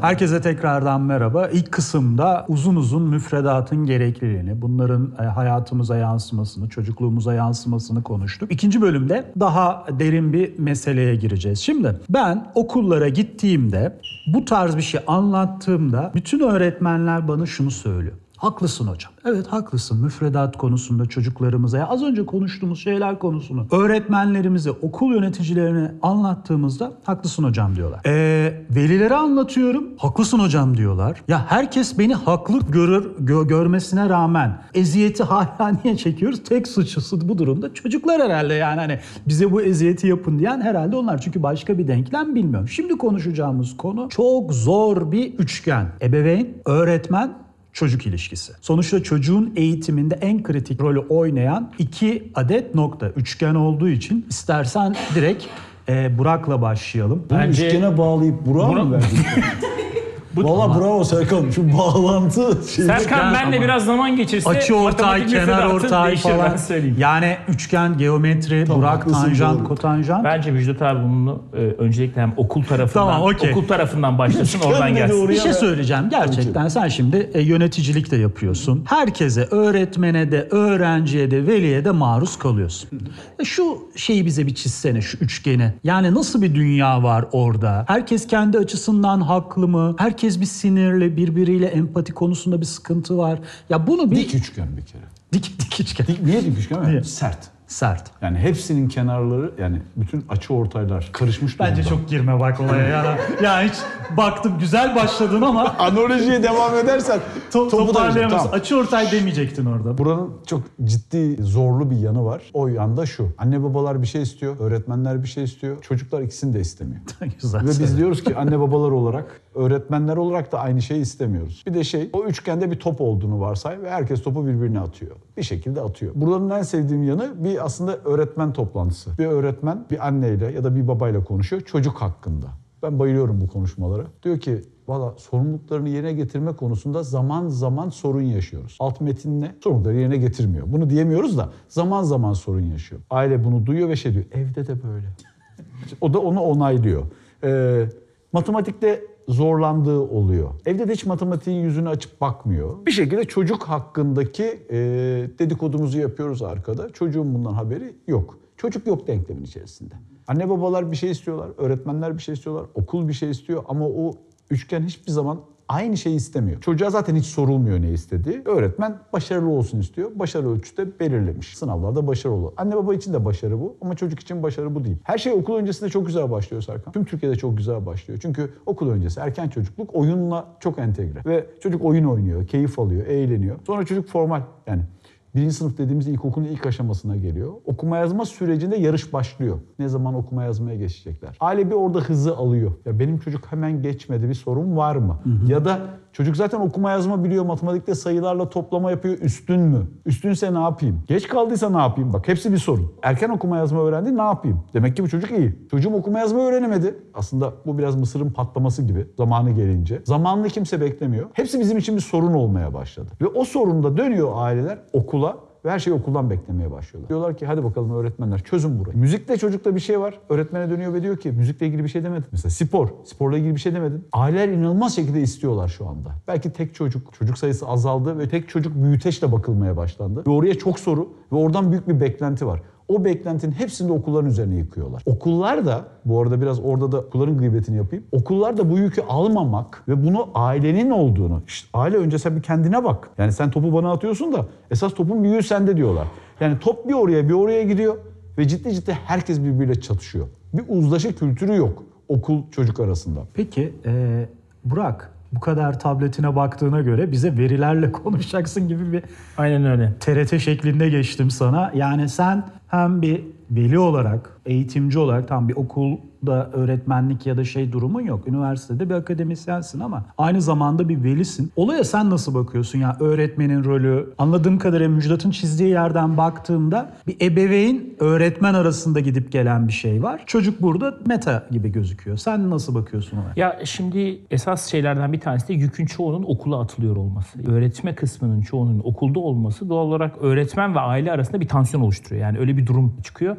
Herkese tekrardan merhaba. İlk kısımda uzun uzun müfredatın gerekliliğini, bunların e, hayatımıza yansımasını, çocukluğumuza yansımasını konuştuk. İkinci bölümde daha derin bir meseleye gireceğiz. Şimdi ben okullara gittiğimde bu tarz bir şey anlattığımda bütün öğretmenler bana şunu söylüyor. Haklısın hocam. Evet haklısın. Müfredat konusunda çocuklarımıza ya az önce konuştuğumuz şeyler konusunu öğretmenlerimize, okul yöneticilerine anlattığımızda haklısın hocam diyorlar. Ee, velilere anlatıyorum. Haklısın hocam diyorlar. Ya herkes beni haklı görür gö- görmesine rağmen eziyeti hala niye çekiyoruz? Tek suçlusu bu durumda çocuklar herhalde yani hani bize bu eziyeti yapın diyen herhalde onlar. Çünkü başka bir denklem bilmiyorum. Şimdi konuşacağımız konu çok zor bir üçgen. Ebeveyn, öğretmen, çocuk ilişkisi. Sonuçta çocuğun eğitiminde en kritik rolü oynayan iki adet nokta. Üçgen olduğu için istersen direkt e, Burak'la başlayalım. Bunu Bence- üçgene bağlayıp Burak'a Bura- mı verdin? Valla bravo Serkan. Şu bağlantı şeyi. Serkan benle ama- biraz zaman geçirse Açı ortay, matematik kenar müfredatı ortay değişir, falan. ben söyleyeyim. Yani üçgen, geometri, Tamam, Burak, tanjant, kotanjant. Bence Müjdat abi bunu e, öncelikle hem okul tarafından Tamam, okey. okul tarafından başlasın oradan Kendine gelsin. doğru Bir şey söyleyeceğim. Gerçekten sen şimdi e, yöneticilik de yapıyorsun. Herkese, öğretmene de, öğrenciye de, veliye de maruz kalıyorsun. E, Şu şeyi bize bir çizsene, şu üçgeni. Yani nasıl bir dünya var orada? Herkes kendi açısından haklı mı? Herkes bir sinirli, birbiriyle empati konusunda bir sıkıntı var. Ya bunu bir... Dik üçgen bir kere. dik, dik üçgen. Dik, niye dik üçgen? Niye? Sert. Sert. Yani hepsinin kenarları yani bütün açı ortaylar karışmış durumda. Bence çok girme bak olaya ya. ya hiç baktım güzel başladın ama Analojiye devam edersen to- topu. Tamam. Açı ortay demeyecektin orada. Buranın çok ciddi zorlu bir yanı var. O yanda şu. Anne babalar bir şey istiyor, öğretmenler bir şey istiyor. Çocuklar ikisini de istemiyor. güzel. Ve biz diyoruz ki anne babalar olarak, öğretmenler olarak da aynı şeyi istemiyoruz. Bir de şey, o üçgende bir top olduğunu varsay ve herkes topu birbirine atıyor. Bir şekilde atıyor. Buranın en sevdiğim yanı bir aslında öğretmen toplantısı. Bir öğretmen bir anneyle ya da bir babayla konuşuyor çocuk hakkında. Ben bayılıyorum bu konuşmalara. Diyor ki valla sorumluluklarını yerine getirme konusunda zaman zaman sorun yaşıyoruz. Alt metin ne? Sorumlulukları yerine getirmiyor. Bunu diyemiyoruz da zaman zaman sorun yaşıyor. Aile bunu duyuyor ve şey diyor evde de böyle. O da onu onaylıyor. Ee, matematikte zorlandığı oluyor. Evde de hiç matematiğin yüzünü açıp bakmıyor. Bir şekilde çocuk hakkındaki e, dedikodumuzu yapıyoruz arkada. Çocuğun bundan haberi yok. Çocuk yok denklemin içerisinde. Anne babalar bir şey istiyorlar, öğretmenler bir şey istiyorlar, okul bir şey istiyor ama o üçgen hiçbir zaman aynı şeyi istemiyor. Çocuğa zaten hiç sorulmuyor ne istediği. Öğretmen başarılı olsun istiyor. Başarı ölçüde belirlemiş. Sınavlarda başarılı. Anne baba için de başarı bu ama çocuk için başarı bu değil. Her şey okul öncesinde çok güzel başlıyor Serkan. Tüm Türkiye'de çok güzel başlıyor. Çünkü okul öncesi erken çocukluk oyunla çok entegre. Ve çocuk oyun oynuyor, keyif alıyor, eğleniyor. Sonra çocuk formal yani Birinci sınıf dediğimiz ilkokulun ilk aşamasına geliyor. Okuma yazma sürecinde yarış başlıyor. Ne zaman okuma yazmaya geçecekler? Aile bir orada hızı alıyor. Ya benim çocuk hemen geçmedi bir sorun var mı? Ya da çocuk zaten okuma yazma biliyor. Matematikte sayılarla toplama yapıyor. Üstün mü? Üstünse ne yapayım? Geç kaldıysa ne yapayım? Bak hepsi bir sorun. Erken okuma yazma öğrendi ne yapayım? Demek ki bu çocuk iyi. Çocuğum okuma yazma öğrenemedi. Aslında bu biraz mısırın patlaması gibi zamanı gelince. Zamanını kimse beklemiyor. Hepsi bizim için bir sorun olmaya başladı. Ve o sorunda dönüyor aileler okula ve her şeyi okuldan beklemeye başlıyorlar. Diyorlar ki hadi bakalım öğretmenler çözün burayı. Müzikte çocukta bir şey var. Öğretmene dönüyor ve diyor ki müzikle ilgili bir şey demedin. Mesela spor. Sporla ilgili bir şey demedin. Aileler inanılmaz şekilde istiyorlar şu anda. Belki tek çocuk, çocuk sayısı azaldı ve tek çocuk büyüteçle bakılmaya başlandı. Ve oraya çok soru ve oradan büyük bir beklenti var. O beklentinin hepsini de okulların üzerine yıkıyorlar. Okullar da, bu arada biraz orada da okulların gıybetini yapayım. Okullar da bu yükü almamak ve bunu ailenin olduğunu, işte aile önce sen bir kendine bak. Yani sen topu bana atıyorsun da esas topun büyüğü sende diyorlar. Yani top bir oraya bir oraya gidiyor ve ciddi ciddi herkes birbiriyle çatışıyor. Bir uzlaşı kültürü yok okul çocuk arasında. Peki e, Burak bu kadar tabletine baktığına göre bize verilerle konuşacaksın gibi bir Aynen öyle. TRT şeklinde geçtim sana. Yani sen hem bir veli olarak, eğitimci olarak tam bir okulda öğretmenlik ya da şey durumun yok. Üniversitede bir akademisyensin ama aynı zamanda bir velisin. Olaya sen nasıl bakıyorsun ya öğretmenin rolü? Anladığım kadarıyla Müjdat'ın çizdiği yerden baktığımda bir ebeveyn öğretmen arasında gidip gelen bir şey var. Çocuk burada meta gibi gözüküyor. Sen nasıl bakıyorsun ona? Ya şimdi esas şeylerden bir tanesi de yükün çoğunun okula atılıyor olması. Öğretme kısmının çoğunun okulda olması doğal olarak öğretmen ve aile arasında bir tansiyon oluşturuyor. Yani öyle bir durum çıkıyor.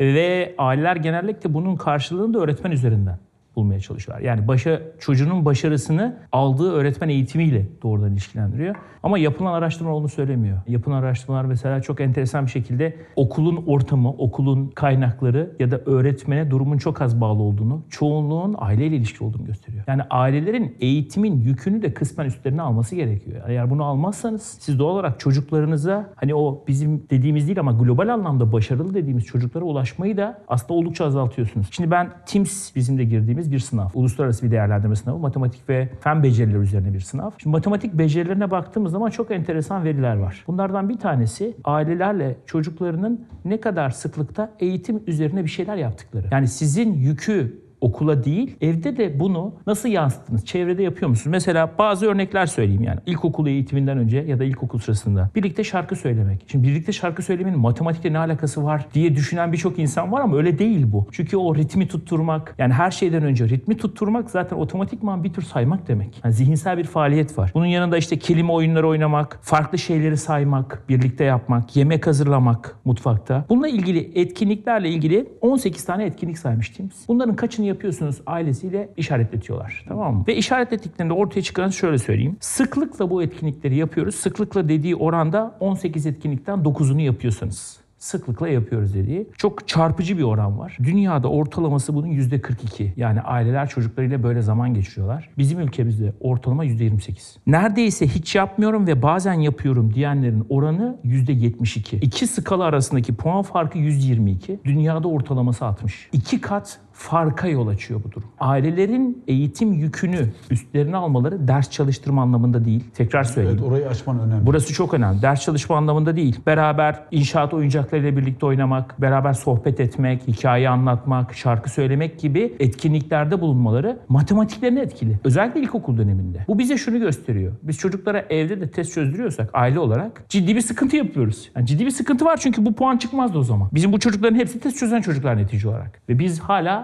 Ve aileler genellikle bunun karşılığını da öğretmen üzerinden bulmaya çalışıyorlar. Yani başa çocuğunun başarısını aldığı öğretmen eğitimiyle doğrudan ilişkilendiriyor. Ama yapılan araştırma olduğunu söylemiyor. Yapılan araştırmalar mesela çok enteresan bir şekilde okulun ortamı, okulun kaynakları ya da öğretmene durumun çok az bağlı olduğunu, çoğunluğun aileyle ilişkili olduğunu gösteriyor. Yani ailelerin eğitimin yükünü de kısmen üstlerine alması gerekiyor. Eğer bunu almazsanız siz doğal olarak çocuklarınıza hani o bizim dediğimiz değil ama global anlamda başarılı dediğimiz çocuklara ulaşmayı da aslında oldukça azaltıyorsunuz. Şimdi ben TIMS bizim de girdiğimiz bir sınav. Uluslararası bir değerlendirme sınavı. Matematik ve fen becerileri üzerine bir sınav. Şimdi matematik becerilerine baktığımız zaman çok enteresan veriler var. Bunlardan bir tanesi ailelerle çocuklarının ne kadar sıklıkta eğitim üzerine bir şeyler yaptıkları. Yani sizin yükü okula değil, evde de bunu nasıl yansıttınız? Çevrede yapıyor musunuz? Mesela bazı örnekler söyleyeyim yani. İlkokul eğitiminden önce ya da ilkokul sırasında birlikte şarkı söylemek. Şimdi birlikte şarkı söylemenin matematikle ne alakası var diye düşünen birçok insan var ama öyle değil bu. Çünkü o ritmi tutturmak, yani her şeyden önce ritmi tutturmak zaten otomatikman bir tür saymak demek. Yani zihinsel bir faaliyet var. Bunun yanında işte kelime oyunları oynamak, farklı şeyleri saymak, birlikte yapmak, yemek hazırlamak mutfakta. Bununla ilgili etkinliklerle ilgili 18 tane etkinlik saymıştım. Bunların kaçını yapıyorsunuz ailesiyle işaretletiyorlar. Tamam mı? Ve işaretlettiklerinde ortaya çıkanı şöyle söyleyeyim. Sıklıkla bu etkinlikleri yapıyoruz. Sıklıkla dediği oranda 18 etkinlikten 9'unu yapıyorsanız sıklıkla yapıyoruz dediği. Çok çarpıcı bir oran var. Dünyada ortalaması bunun %42. Yani aileler çocuklarıyla böyle zaman geçiriyorlar. Bizim ülkemizde ortalama %28. Neredeyse hiç yapmıyorum ve bazen yapıyorum diyenlerin oranı %72. İki skala arasındaki puan farkı 122. Dünyada ortalaması 60. İki kat farka yol açıyor bu durum. Ailelerin eğitim yükünü üstlerine almaları ders çalıştırma anlamında değil. Tekrar söyleyeyim. Evet orayı açman önemli. Burası çok önemli. Ders çalışma anlamında değil. Beraber inşaat oyuncaklarıyla birlikte oynamak, beraber sohbet etmek, hikaye anlatmak, şarkı söylemek gibi etkinliklerde bulunmaları matematiklerine etkili. Özellikle ilkokul döneminde. Bu bize şunu gösteriyor. Biz çocuklara evde de test çözdürüyorsak aile olarak ciddi bir sıkıntı yapıyoruz. Yani ciddi bir sıkıntı var çünkü bu puan çıkmazdı o zaman. Bizim bu çocukların hepsi test çözen çocuklar netice olarak. Ve biz hala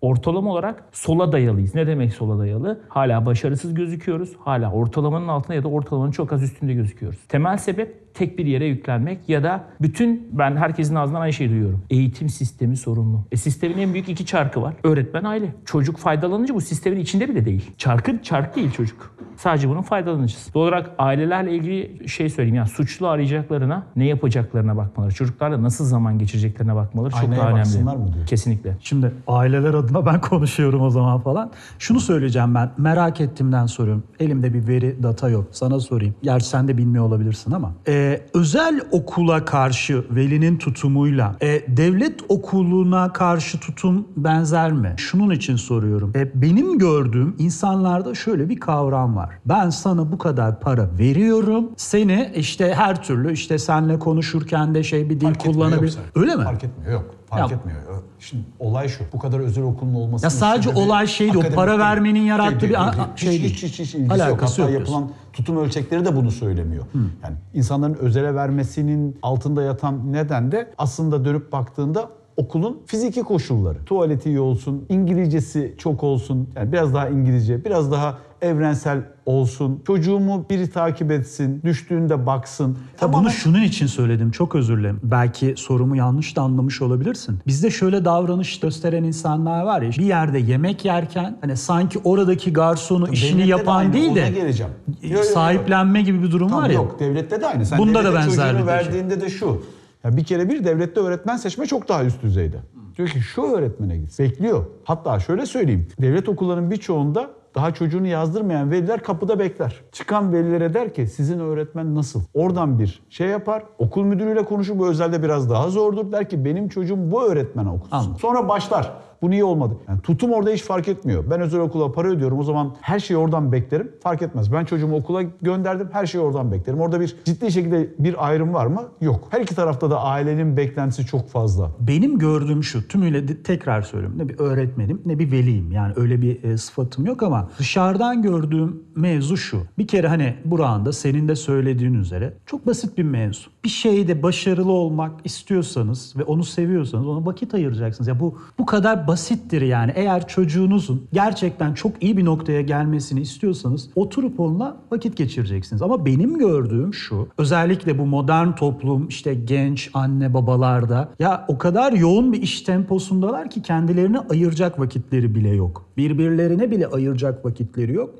ortalama olarak sola dayalıyız. Ne demek sola dayalı? Hala başarısız gözüküyoruz. Hala ortalamanın altında ya da ortalamanın çok az üstünde gözüküyoruz. Temel sebep tek bir yere yüklenmek ya da bütün ben herkesin ağzından aynı şeyi duyuyorum. Eğitim sistemi sorunlu. E sistemin en büyük iki çarkı var. Öğretmen aile. Çocuk faydalanınca bu sistemin içinde bile değil. Çarkın çark değil çocuk. Sadece bunun faydalanıcısı. Doğal olarak ailelerle ilgili şey söyleyeyim. Yani suçlu arayacaklarına ne yapacaklarına bakmaları. Çocuklarla nasıl zaman geçireceklerine bakmaları çok Aynaya daha önemli. mı diyor? Kesinlikle. Şimdi aileler adına ben konuşuyorum o zaman falan. Şunu söyleyeceğim ben merak ettiğimden soruyorum. Elimde bir veri data yok. Sana sorayım. Gerçi sen de bilmiyor olabilirsin ama. Ee, özel okula karşı velinin tutumuyla e, devlet okuluna karşı tutum benzer mi? Şunun için soruyorum. E, benim gördüğüm insanlarda şöyle bir kavram var. Ben sana bu kadar para veriyorum. Seni işte her türlü işte senle konuşurken de şey bir dil Fark kullanabilir. Öyle mi? Fark etmiyor yok. Fark Ya- etmiyor. Şimdi olay şu. Bu kadar özel okulun olması. Ya sadece olay şeydi, o para vermenin yarattığı bir a- a- şey hiç, değil. hiç, hiç, hiç ilgisi yok. Hatta yok yapılan tutum ölçekleri de bunu söylemiyor. Yani insanların özele vermesinin altında yatan neden de aslında dönüp baktığında okulun fiziki koşulları. Tuvaleti iyi olsun, İngilizcesi çok olsun. Yani biraz daha İngilizce, biraz daha evrensel olsun. Çocuğumu biri takip etsin, düştüğünde baksın. Tabii bunu şunun için söyledim. Çok özür dilerim. Belki sorumu yanlış da anlamış olabilirsin. Bizde şöyle davranış gösteren insanlar var ya. Bir yerde yemek yerken hani sanki oradaki garsonu işini Devlette de yapan aynı, değil ona de geleceğim. Yo, yo, yo. sahiplenme gibi bir durum Tamam, var ya. Yok devlette de aynı. Sen Bunda da devlete benzer çocuğunu bir şey. verdiğinde de şu. Ya bir kere bir devlette öğretmen seçme çok daha üst düzeyde. Diyor ki şu öğretmene git. Bekliyor. Hatta şöyle söyleyeyim. Devlet okullarının birçoğunda daha çocuğunu yazdırmayan veliler kapıda bekler. Çıkan velilere der ki sizin öğretmen nasıl? Oradan bir şey yapar. Okul müdürüyle konuşur. Bu özelde biraz daha zordur. Der ki benim çocuğum bu öğretmene okusun. Anladım. Sonra başlar. Bu niye olmadı? Yani tutum orada hiç fark etmiyor. Ben özel okula para ödüyorum. O zaman her şeyi oradan beklerim. Fark etmez. Ben çocuğumu okula gönderdim. Her şeyi oradan beklerim. Orada bir ciddi şekilde bir ayrım var mı? Yok. Her iki tarafta da ailenin beklentisi çok fazla. Benim gördüğüm şu, tümüyle tekrar söylüyorum. Ne bir öğretmenim ne bir veliyim. Yani öyle bir e, sıfatım yok ama dışarıdan gördüğüm mevzu şu. Bir kere hani Burak'ın da senin de söylediğin üzere çok basit bir mevzu. Bir şeyde başarılı olmak istiyorsanız ve onu seviyorsanız ona vakit ayıracaksınız. Ya bu bu kadar basittir yani. Eğer çocuğunuzun gerçekten çok iyi bir noktaya gelmesini istiyorsanız oturup onunla vakit geçireceksiniz. Ama benim gördüğüm şu. Özellikle bu modern toplum işte genç anne babalarda ya o kadar yoğun bir iş temposundalar ki kendilerine ayıracak vakitleri bile yok. Birbirlerine bile ayıracak vakitleri yok.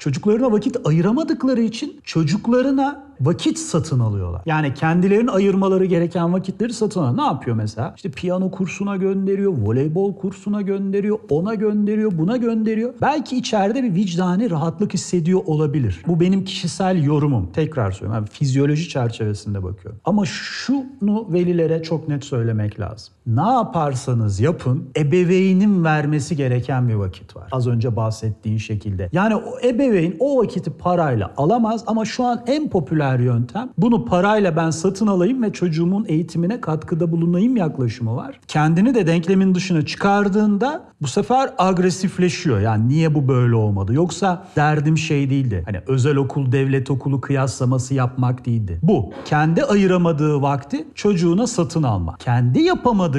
Çocuklarına vakit ayıramadıkları için çocuklarına vakit satın alıyorlar. Yani kendilerini ayırmaları gereken vakitleri satın alıyor. Ne yapıyor mesela? İşte piyano kursuna gönderiyor, voleybol kursuna gönderiyor, ona gönderiyor, buna gönderiyor. Belki içeride bir vicdani rahatlık hissediyor olabilir. Bu benim kişisel yorumum. Tekrar söylüyorum. Yani fizyoloji çerçevesinde bakıyorum. Ama şunu velilere çok net söylemek lazım. Ne yaparsanız yapın ebeveynin vermesi gereken bir vakit var. Az önce bahsettiğin şekilde. Yani o ebeveyn o vakiti parayla alamaz ama şu an en popüler yöntem bunu parayla ben satın alayım ve çocuğumun eğitimine katkıda bulunayım yaklaşımı var. Kendini de denklemin dışına çıkardığında bu sefer agresifleşiyor. Yani niye bu böyle olmadı? Yoksa derdim şey değildi. Hani özel okul devlet okulu kıyaslaması yapmak değildi. Bu kendi ayıramadığı vakti çocuğuna satın alma. Kendi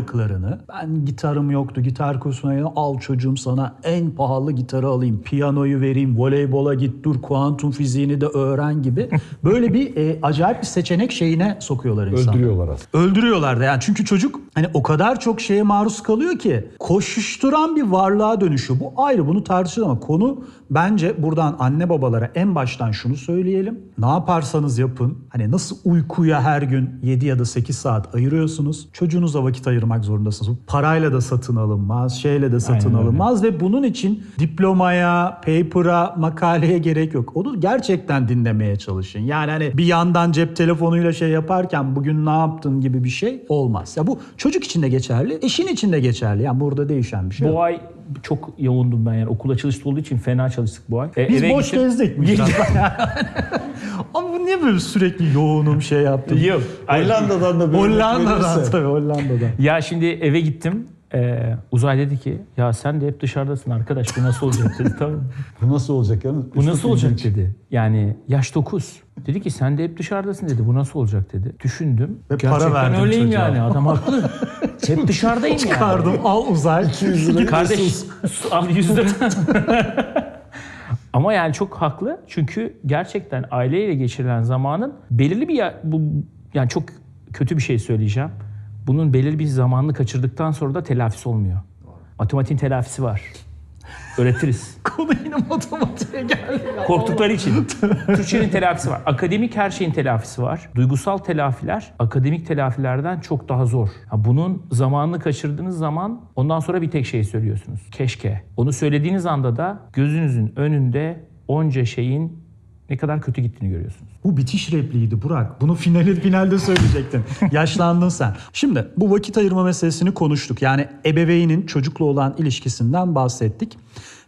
yapamadıklarını ben gitarım yoktu gitar kursuna al çocuğum sana en pahalı gitarı alayım. Piyanoyu vereyim, voleybola git dur, kuantum fiziğini de öğren gibi. Böyle bir e, acayip bir seçenek şeyine sokuyorlar insanları. Öldürüyorlar aslında. Öldürüyorlar da yani çünkü çocuk hani o kadar çok şeye maruz kalıyor ki koşuşturan bir varlığa dönüşüyor. Bu ayrı bunu tartışılır ama konu bence buradan anne babalara en baştan şunu söyleyelim. Ne yaparsanız yapın hani nasıl uykuya her gün 7 ya da 8 saat ayırıyorsunuz çocuğunuza vakit ayırmak zorundasınız. Bu parayla da satın alınmaz, şeyle de satın Aynen öyle. alınmaz ve bunun için diplomaya, paper'a, makaleye gerek yok. Onu gerçekten dinlemeye çalışın. Yani hani bir yandan cep telefonuyla şey yaparken bugün ne yaptın gibi bir şey olmaz. Ya bu çocuk için de geçerli, eşin için de geçerli. Yani burada değişen bir şey yok. Bu ay çok yoğundum ben yani okula çalıştık olduğu için fena çalıştık bu ay. E, Biz boş gittim- gezdik mi? Ama bu niye böyle sürekli yoğunum şey yaptın? Yok. Hollanda'dan da bir örnek Hollanda'dan verirse. tabii Hollanda'dan. Ya şimdi eve gittim. Ee, Uzay dedi ki ya sen de hep dışarıdasın arkadaş bu nasıl olacak dedi tamam? Bu nasıl olacak yalnız? Bu nasıl olacak dedi. Yani yaş 9. Dedi ki sen de hep dışarıdasın dedi. Bu nasıl olacak dedi. Düşündüm. Ve para Gerçekten verdin öyleyim çocuğa. yani. Adam haklı. hep dışarıdayım yani. Çıkardım al uzay. Kardeş su- abi 100 lira. Ama yani çok haklı. Çünkü gerçekten aileyle geçirilen zamanın belirli bir ya- bu yani çok kötü bir şey söyleyeceğim. Bunun belirli bir zamanını kaçırdıktan sonra da telafisi olmuyor. Matematiğin telafisi var. Öğretiriz. Konu yine matematiğe geldi. Korktukları için. Türkçenin telafisi var. Akademik her şeyin telafisi var. Duygusal telafiler akademik telafilerden çok daha zor. Ha, bunun zamanını kaçırdığınız zaman ondan sonra bir tek şey söylüyorsunuz. Keşke. Onu söylediğiniz anda da gözünüzün önünde onca şeyin ne kadar kötü gittiğini görüyorsunuz. Bu bitiş repliğiydi Burak. Bunu finali, finalde söyleyecektin. Yaşlandın sen. Şimdi bu vakit ayırma meselesini konuştuk. Yani ebeveynin çocukla olan ilişkisinden bahsettik.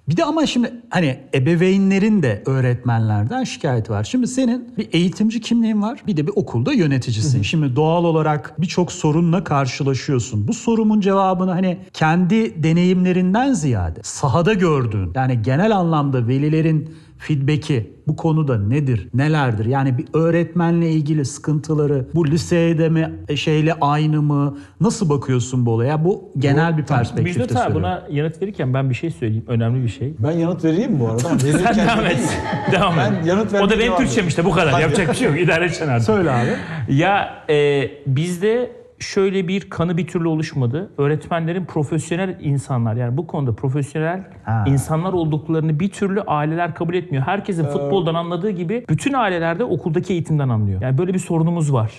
Bir de ama şimdi hani ebeveynlerin de öğretmenlerden şikayeti var. Şimdi senin bir eğitimci kimliğin var bir de bir okulda yöneticisin. Şimdi doğal olarak birçok sorunla karşılaşıyorsun. Bu sorunun cevabını hani kendi deneyimlerinden ziyade sahada gördüğün yani genel anlamda velilerin feedback'i bu konuda nedir, nelerdir? Yani bir öğretmenle ilgili sıkıntıları bu lisede mi, e, şeyle aynı mı? Nasıl bakıyorsun bu olaya? Bu genel bir perspektifte Müjdat abi buna yanıt verirken ben bir şey söyleyeyim. Önemli bir şey. Ben yanıt vereyim mi bu arada? Sen devam et. devam Ben et. yanıt O da benim Türkçem işte bu kadar. Hadi. Yapacak bir şey yok. İdare edeceksin artık. Söyle abi. Ya e, bizde şöyle bir kanı bir türlü oluşmadı. Öğretmenlerin profesyonel insanlar yani bu konuda profesyonel Ha. insanlar olduklarını bir türlü aileler kabul etmiyor. Herkesin futboldan anladığı gibi bütün ailelerde okuldaki eğitimden anlıyor. Yani böyle bir sorunumuz var.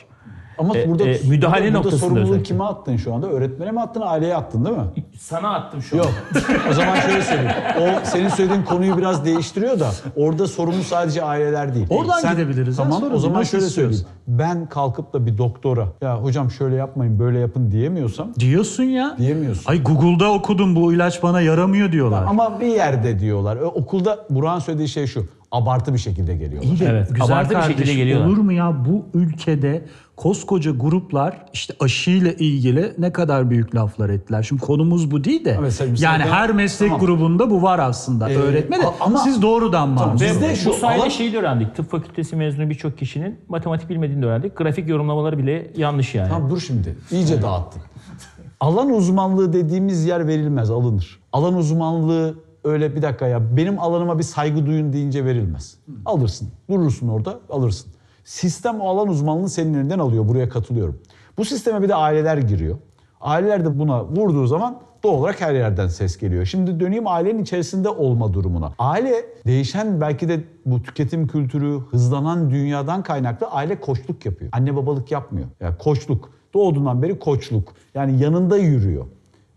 Ama E, burada, e, müdahale burada, burada noktasında sorumluluğu özellikle. kime attın şu anda? Öğretmene mi attın, aileye attın değil mi? Sana attım şu Yok. o zaman şöyle söyleyeyim. O senin söylediğin konuyu biraz değiştiriyor da orada sorumlu sadece aileler değil. Oradan gidebiliriz ya, Tamam o zaman şöyle istiyorsun? söyleyeyim. Ben kalkıp da bir doktora ya hocam şöyle yapmayın böyle yapın diyemiyorsam Diyorsun ya. Diyemiyorsun. Ay Google'da okudum bu ilaç bana yaramıyor diyorlar. ama bir yerde diyorlar. Ö- Okulda Burak'ın söylediği şey şu. Abartı bir şekilde geliyorlar. İyi de Evet, güzel abartı bir şekilde geliyorlar. Olur mu ya bu ülkede koskoca gruplar işte aşıyla ilgili ne kadar büyük laflar ettiler. Şimdi konumuz bu değil de. Sen- sen- yani her meslek Tamam. grubunda bu var aslında. Ee, Öğretme de ama- siz doğrudan maruz. Ve Bizde bu şu sayede alan- şeyi de öğrendik. Tıp fakültesi mezunu birçok kişinin matematik bilmediğini de öğrendik. Grafik yorumlamaları bile yanlış yani. Tamam dur şimdi. İyice dağıttın. Alan uzmanlığı dediğimiz yer verilmez, alınır. Alan uzmanlığı öyle bir dakika ya benim alanıma bir saygı duyun deyince verilmez. Alırsın, durursun orada, alırsın. Sistem alan uzmanlığını senin elinden alıyor, buraya katılıyorum. Bu sisteme bir de aileler giriyor. Aileler de buna vurduğu zaman doğal olarak her yerden ses geliyor. Şimdi döneyim ailenin içerisinde olma durumuna. Aile değişen belki de bu tüketim kültürü hızlanan dünyadan kaynaklı aile koçluk yapıyor. Anne babalık yapmıyor. Yani koçluk. Doğduğundan beri koçluk. Yani yanında yürüyor.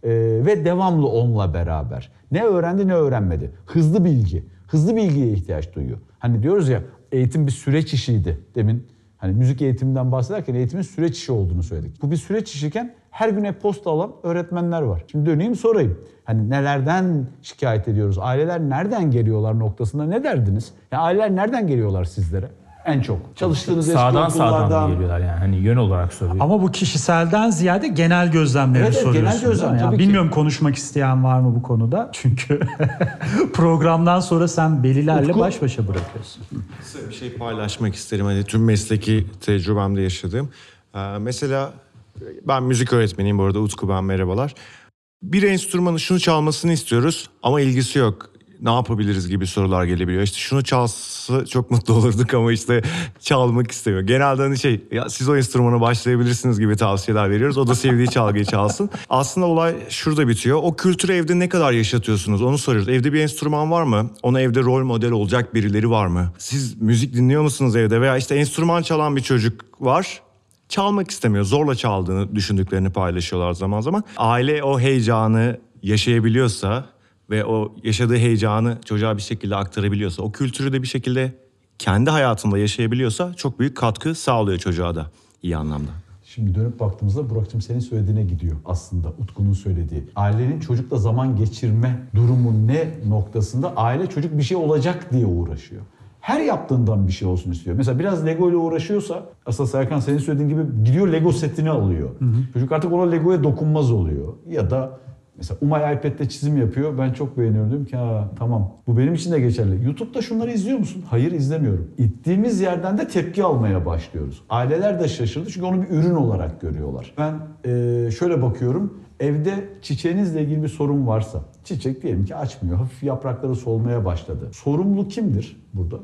Ee, ve devamlı onunla beraber. Ne öğrendi ne öğrenmedi. Hızlı bilgi. Hızlı bilgiye ihtiyaç duyuyor. Hani diyoruz ya eğitim bir süreç işiydi demin. Hani müzik eğitiminden bahsederken eğitimin süreç işi olduğunu söyledik. Bu bir süreç işiken her gün e-posta alan öğretmenler var. Şimdi döneyim sorayım. Hani nelerden şikayet ediyoruz? Aileler nereden geliyorlar noktasında ne derdiniz? Ya aileler nereden geliyorlar sizlere? En çok. Çalıştığınız eski Sağdan sağdan geliyorlar yani hani yön olarak soruyor. Ama bu kişiselden ziyade genel gözlemleri Evet, evet, soruyorsun. genel gözlem, değil mi? Ya tabii ki. bilmiyorum konuşmak isteyen var mı bu konuda? Çünkü programdan sonra sen velilerle Utku- baş başa bırakıyorsun. Bir şey paylaşmak isterim. Hani tüm mesleki tecrübemde yaşadığım. Ee, mesela ben müzik öğretmeniyim bu arada. Utku ben merhabalar. Bir enstrümanı şunu çalmasını istiyoruz ama ilgisi yok. Ne yapabiliriz gibi sorular gelebiliyor. İşte şunu çalsa çok mutlu olurduk ama işte çalmak istemiyor. Genelde hani şey ya siz o enstrümana başlayabilirsiniz gibi tavsiyeler veriyoruz. O da sevdiği çalgıyı çalsın. Aslında olay şurada bitiyor. O kültürü evde ne kadar yaşatıyorsunuz onu soruyoruz. Evde bir enstrüman var mı? Ona evde rol model olacak birileri var mı? Siz müzik dinliyor musunuz evde? Veya işte enstrüman çalan bir çocuk var çalmak istemiyor. Zorla çaldığını düşündüklerini paylaşıyorlar zaman zaman. Aile o heyecanı yaşayabiliyorsa ve o yaşadığı heyecanı çocuğa bir şekilde aktarabiliyorsa, o kültürü de bir şekilde kendi hayatında yaşayabiliyorsa çok büyük katkı sağlıyor çocuğa da iyi anlamda. Şimdi dönüp baktığımızda Burak'cığım senin söylediğine gidiyor aslında Utku'nun söylediği. Ailenin çocukla zaman geçirme durumu ne noktasında aile çocuk bir şey olacak diye uğraşıyor. Her yaptığından bir şey olsun istiyor. Mesela biraz Lego ile uğraşıyorsa aslında Serkan senin söylediğin gibi gidiyor Lego setini alıyor. Çocuk artık ona Lego'ya dokunmaz oluyor. Ya da Mesela Umay iPad'de çizim yapıyor. Ben çok beğeniyorum. Diyorum ki ha tamam bu benim için de geçerli. YouTube'da şunları izliyor musun? Hayır izlemiyorum. İttiğimiz yerden de tepki almaya başlıyoruz. Aileler de şaşırdı çünkü onu bir ürün olarak görüyorlar. Ben eee, şöyle bakıyorum. Evde çiçeğinizle ilgili bir sorun varsa, çiçek diyelim ki açmıyor, hafif yaprakları solmaya başladı. Sorumlu kimdir burada?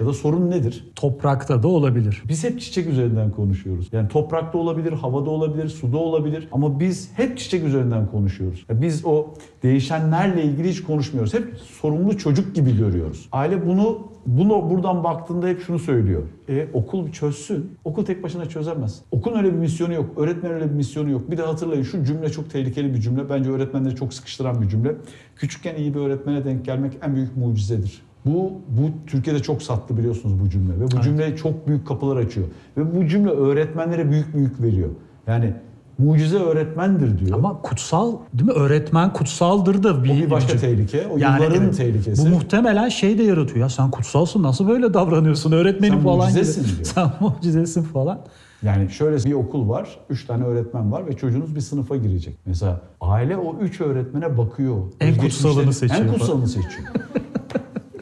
Ya da sorun nedir? Toprakta da olabilir. Biz hep çiçek üzerinden konuşuyoruz. Yani toprakta olabilir, havada olabilir, suda olabilir. Ama biz hep çiçek üzerinden konuşuyoruz. Ya Biz o değişenlerle ilgili hiç konuşmuyoruz. Hep sorumlu çocuk gibi görüyoruz. Aile bunu bunu buradan baktığında hep şunu söylüyor. E, okul çözsün. Okul tek başına çözemez. Okulun öyle bir misyonu yok. Öğretmen öyle bir misyonu yok. Bir de hatırlayın şu cümle çok tehlikeli bir cümle. Bence öğretmenleri çok sıkıştıran bir cümle. Küçükken iyi bir öğretmene denk gelmek en büyük mucizedir. Bu, bu Türkiye'de çok sattı biliyorsunuz bu cümle ve bu cümle çok büyük kapılar açıyor. Ve bu cümle öğretmenlere büyük büyük veriyor. Yani mucize öğretmendir diyor. Ama kutsal değil mi? Öğretmen kutsaldır da bir, o bir başka tehlike. O yılların evet, tehlikesi. Bu muhtemelen şey de yaratıyor. Ya sen kutsalsın nasıl böyle davranıyorsun? Öğretmenim Sen falan mucizesin gibi. diyor. Sen mucizesin falan. Yani şöyle bir okul var, üç tane öğretmen var ve çocuğunuz bir sınıfa girecek. Mesela aile o üç öğretmene bakıyor. En kutsalını seçiyor. En kutsalını seçiyor.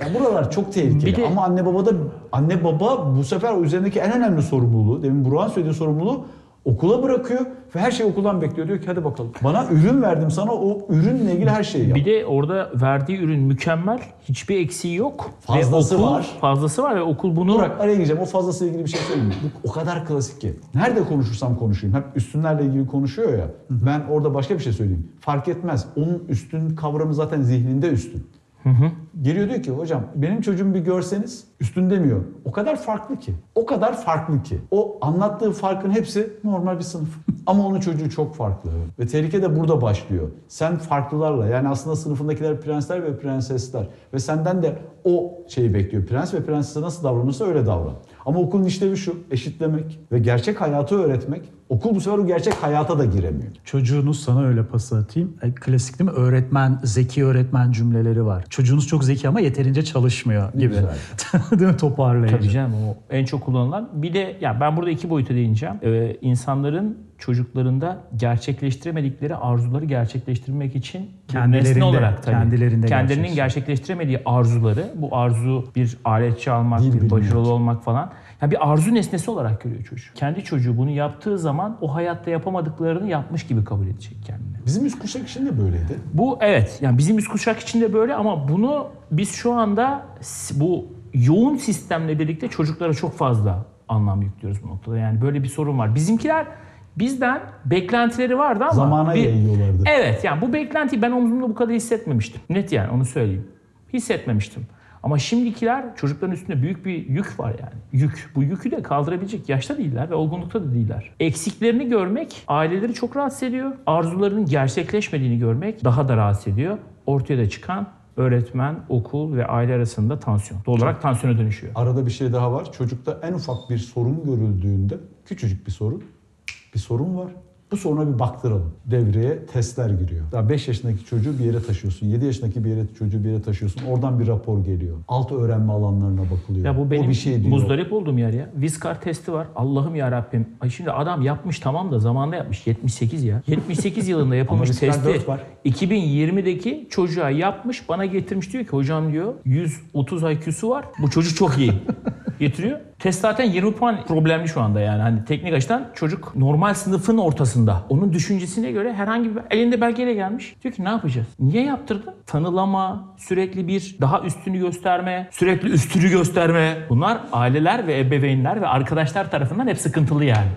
yani buralar çok tehlikeli Bir de- ama anne baba da anne baba bu sefer üzerindeki en önemli sorumluluğu, demin Burak'ın söylediği sorumluluğu okula bırakıyor ve her şeyi okuldan bekliyor. Diyor ki hadi bakalım. Bana ürün verdim sana o ürünle ilgili her şeyi yap. Bir de orada verdiği ürün mükemmel. Hiçbir eksiği yok. Fazlası ve okul, var. Fazlası var ve okul bunu Burak araya gireceğim. O fazlasıyla ilgili bir şey söyleyeyim? Bu o kadar klasik ki. Nerede konuşursam konuşayım. Hep üstünlerle ilgili konuşuyor ya. Ben orada başka bir şey söyleyeyim. Fark etmez. Onun üstün kavramı zaten zihninde üstün. Geliyor diyor ki hocam benim çocuğumu bir görseniz üstün demiyor. O kadar farklı ki. O kadar farklı ki. O anlattığı farkın hepsi normal bir sınıf. Ama onun çocuğu çok farklı. Ve tehlike de burada başlıyor. Sen farklılarla yani aslında sınıfındakiler prensler ve prensesler. Ve senden de o şeyi bekliyor. Prens ve prensese nasıl davranırsa öyle davran. Ama okulun işlevi şu eşitlemek ve gerçek hayatı öğretmek. Okul bu sefer o gerçek hayata da giremiyor. Çocuğunuz sana öyle pas atayım. E, klasik değil mi? Öğretmen, zeki öğretmen cümleleri var. Çocuğunuz çok zeki ama yeterince çalışmıyor gibi. değil mi? Toparlayıcı. Tabii canım o en çok kullanılan. Bir de ya ben burada iki boyuta değineceğim. Ee, insanların çocuklarında gerçekleştiremedikleri arzuları gerçekleştirmek için Kendilerinde, nesne olarak tabii. kendilerinde kendilerinin gerçekleştir- gerçekleştiremediği arzuları bu arzu bir aletçi almak, Dil bir bilmek. başarılı olmak falan. Yani bir arzu nesnesi olarak görüyor çocuğu. Kendi çocuğu bunu yaptığı zaman o hayatta yapamadıklarını yapmış gibi kabul edecek kendini. Bizim üst kuşak için de böyleydi. Bu evet yani bizim üst kuşak için de böyle ama bunu biz şu anda bu yoğun sistemle birlikte çocuklara çok fazla anlam yüklüyoruz bu noktada. Yani böyle bir sorun var. Bizimkiler bizden beklentileri vardı ama Zamana bir- yayıyorlardı. Evet yani bu beklentiyi ben omzumda bu kadar hissetmemiştim. Net yani onu söyleyeyim. Hissetmemiştim. Ama şimdikiler çocukların üstünde büyük bir yük var yani. Yük. Bu yükü de kaldırabilecek yaşta değiller ve olgunlukta da değiller. Eksiklerini görmek aileleri çok rahatsız ediyor. Arzularının gerçekleşmediğini görmek daha da rahatsız ediyor. Ortaya da çıkan öğretmen, okul ve aile arasında tansiyon. Doğal olarak tansiyona dönüşüyor. Arada bir şey daha var. Çocukta en ufak bir sorun görüldüğünde, küçücük bir sorun, bir sorun var. Bu soruna bir baktıralım. Devreye testler giriyor. Daha 5 yaşındaki çocuğu bir yere taşıyorsun. 7 yaşındaki bir yere çocuğu bir yere taşıyorsun. Oradan bir rapor geliyor. Alt öğrenme alanlarına bakılıyor. Ya bu benim o bir şey diyor. muzdarip olduğum yer ya. Vizcar testi var. Allah'ım ya Rabbim. Ay şimdi adam yapmış tamam da zamanda yapmış. 78 ya. 78 yılında yapılmış testi. var. 2020'deki çocuğa yapmış. Bana getirmiş diyor ki hocam diyor 130 IQ'su var. Bu çocuk çok iyi. Getiriyor. Test zaten 20 puan problemli şu anda yani. Hani teknik açıdan çocuk normal sınıfın ortasında. Onun düşüncesine göre herhangi bir elinde belgeyle gelmiş. Diyor ki ne yapacağız? Niye yaptırdın? Tanılama, sürekli bir daha üstünü gösterme, sürekli üstünü gösterme. Bunlar aileler ve ebeveynler ve arkadaşlar tarafından hep sıkıntılı yani.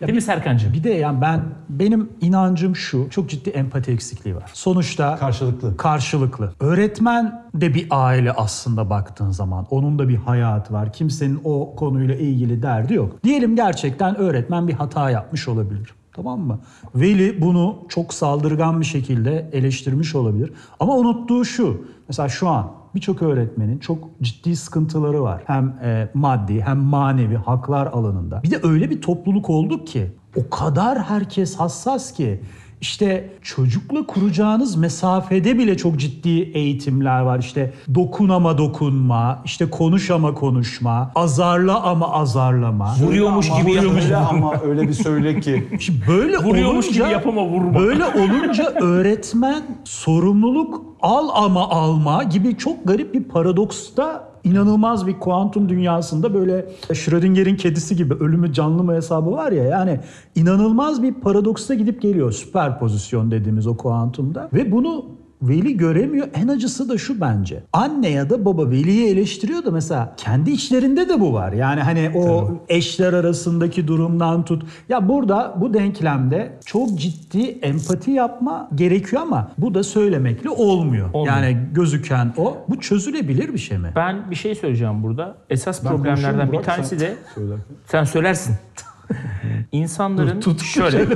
Değil mi Serkan'cığım? Bir de yani ben benim inancım şu. Çok ciddi empati eksikliği var. Sonuçta Karşılıklı. karşılıklı. Öğretmen de bir aile aslında baktığın zaman. Onun da bir hayatı var. Kimsenin o konuyla ilgili derdi yok. Diyelim gerçekten öğretmen bir hata yapmış olabilir. Tamam mı? Veli bunu çok saldırgan bir şekilde eleştirmiş olabilir. Ama unuttuğu şu. Mesela şu an birçok öğretmenin çok ciddi sıkıntıları var. Hem e, maddi hem manevi haklar alanında. Bir de öyle bir topluluk olduk ki o kadar herkes hassas ki işte çocukla kuracağınız mesafede bile çok ciddi eğitimler var. İşte dokun ama dokunma, işte konuş ama konuşma, azarla ama azarlama. Vuruyormuş Ama gibi öyle yapmış. ama öyle bir söyle ki. Şimdi böyle Vuruyormuş olunca, gibi yapama vurma. Böyle olunca öğretmen sorumluluk al ama alma gibi çok garip bir paradoksta inanılmaz bir kuantum dünyasında böyle Schrödinger'in kedisi gibi ölümü canlı mı hesabı var ya yani inanılmaz bir paradoksta gidip geliyor. Süperpozisyon dediğimiz o kuantumda. Ve bunu Veli göremiyor. En acısı da şu bence. Anne ya da baba veliyi eleştiriyor da mesela kendi içlerinde de bu var. Yani hani o eşler arasındaki durumdan tut. Ya burada bu denklemde çok ciddi empati yapma gerekiyor ama bu da söylemekle olmuyor. Olmuyor. Yani gözüken o. Bu çözülebilir bir şey mi? Ben bir şey söyleyeceğim burada. Esas Ben problemlerden bir tanesi sen de söylerken. sen söylersin. İnsanların Tut şöyle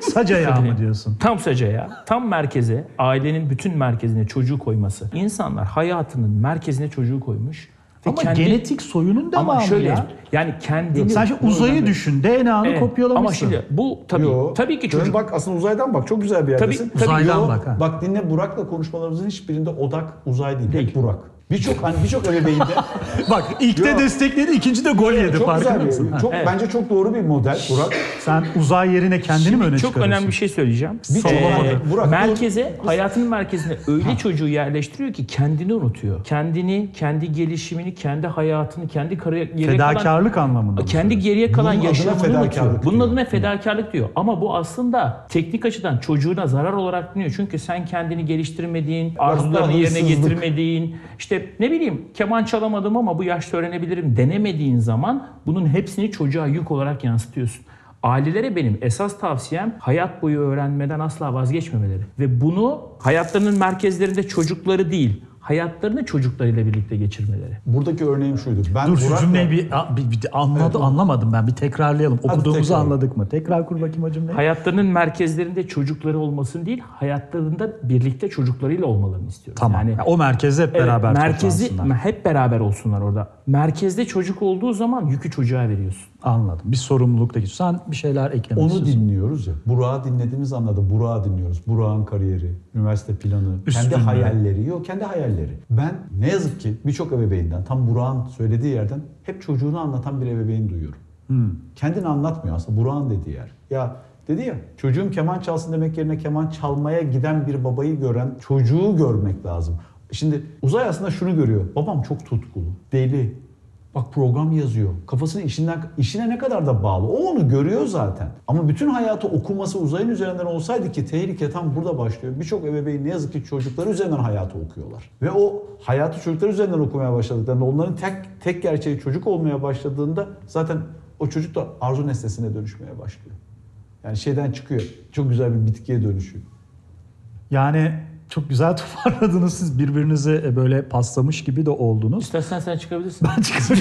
Sac ayağı mı diyorsun? tam sacaya, tam merkeze, ailenin bütün merkezine çocuğu koyması. İnsanlar hayatının merkezine çocuğu koymuş. Ve Ama kendi- genetik soyunun devamı ama şöyle ya. yani kendini Sen şimdi uzayı düşün. DNA'nı Evet, kopyalamışsın. Ama şimdi bu tabii Yo. tabii ki çocuk Bak aslında uzaydan bak çok güzel bir yerdesin. Tabii, tabii. Uzaydan Yo, bak, ha. Bak dinle Burak'la konuşmalarımızın hiçbirinde odak uzay değil. Hep Burak. Birçok hani birçok ebeveynde Bak ilk de destekledi, ikinci de gol yedi. çok farkında güzel mısın? bir, Ha. çok bence çok doğru bir model Burak. Sen uzay yerine kendini mi öne çok çıkarıyorsun? önemli bir şey söyleyeceğim. Birçok Ee, olamadı. Burak, merkeze, hayatının merkezine öyle çocuğu yerleştiriyor ki kendini unutuyor. Kendini, kendi gelişimini, kendi hayatını, kendi kariyeri Fedakarlık anlamında. mı kendi geriye kalan Bunun adına yaşamını unutuyor. fedakarlık Bunun diyor. adına fedakarlık diyor. Ama bu aslında teknik açıdan çocuğuna zarar olarak dinliyor. Çünkü sen kendini geliştirmediğin, arzularını yerine hırsızlık. getirmediğin, işte ne bileyim keman çalamadım ama bu yaşta öğrenebilirim denemediğin zaman bunun hepsini çocuğa yük olarak yansıtıyorsun. Ailelere benim esas tavsiyem hayat boyu öğrenmeden asla vazgeçmemeleri. Ve bunu hayatlarının merkezlerinde çocukları değil, hayatlarını çocuklarıyla birlikte geçirmeleri. Buradaki örneğim şuydu. Ben Dur şu cümleyi bir, bir, bir anladı, anlamadım ben. Bir tekrarlayalım. Okuduğumuzu tekrar. anladık mı? Tekrar kur bakayım o cümleyi. Hayatlarının merkezlerinde çocukları olmasın değil, hayatlarında birlikte çocuklarıyla olmalarını istiyorum. Tamam. Yani Yani o merkezde hep evet, beraber merkezi toplansınlar. hep beraber olsunlar orada. Merkezde çocuk olduğu zaman yükü çocuğa veriyorsun. Anladım. Bir sorumluluk da Sen bir şeyler eklemek Onu istiyorsun. dinliyoruz ya. Burak'ı dinlediğimiz anda da Burak'ı dinliyoruz. Burak'ın kariyeri, üniversite planı, Üstünde. kendi hayalleri. Yok kendi hayalleri. Ben ne yazık ki birçok ebeveynden tam Burak'ın söylediği yerden hep çocuğunu anlatan bir ebeveyn duyuyorum. Kendini anlatmıyor aslında Burak'ın dediği yer. Ya dedi ya çocuğum keman çalsın demek yerine keman çalmaya giden bir babayı gören çocuğu görmek lazım. Şimdi uzay aslında şunu görüyor. Babam çok tutkulu, deli. Bak program yazıyor. Kafasını işinden işine ne kadar da bağlı. O onu görüyor zaten. Ama bütün hayatı okuması uzayın üzerinden olsaydı ki tehlike tam burada başlıyor. Birçok ebeveyn ne yazık ki çocukları üzerinden hayatı okuyorlar. Ve o hayatı çocuklar üzerinden okumaya başladıklarında onların tek tek gerçeği çocuk olmaya başladığında zaten o çocuk da arzu nesnesine dönüşmeye başlıyor. Yani şeyden çıkıyor. Çok güzel bir bitkiye dönüşüyor. Yani çok güzel toparladınız siz birbirinizi e, böyle paslamış gibi de oldunuz. İstersen sen çıkabilirsin.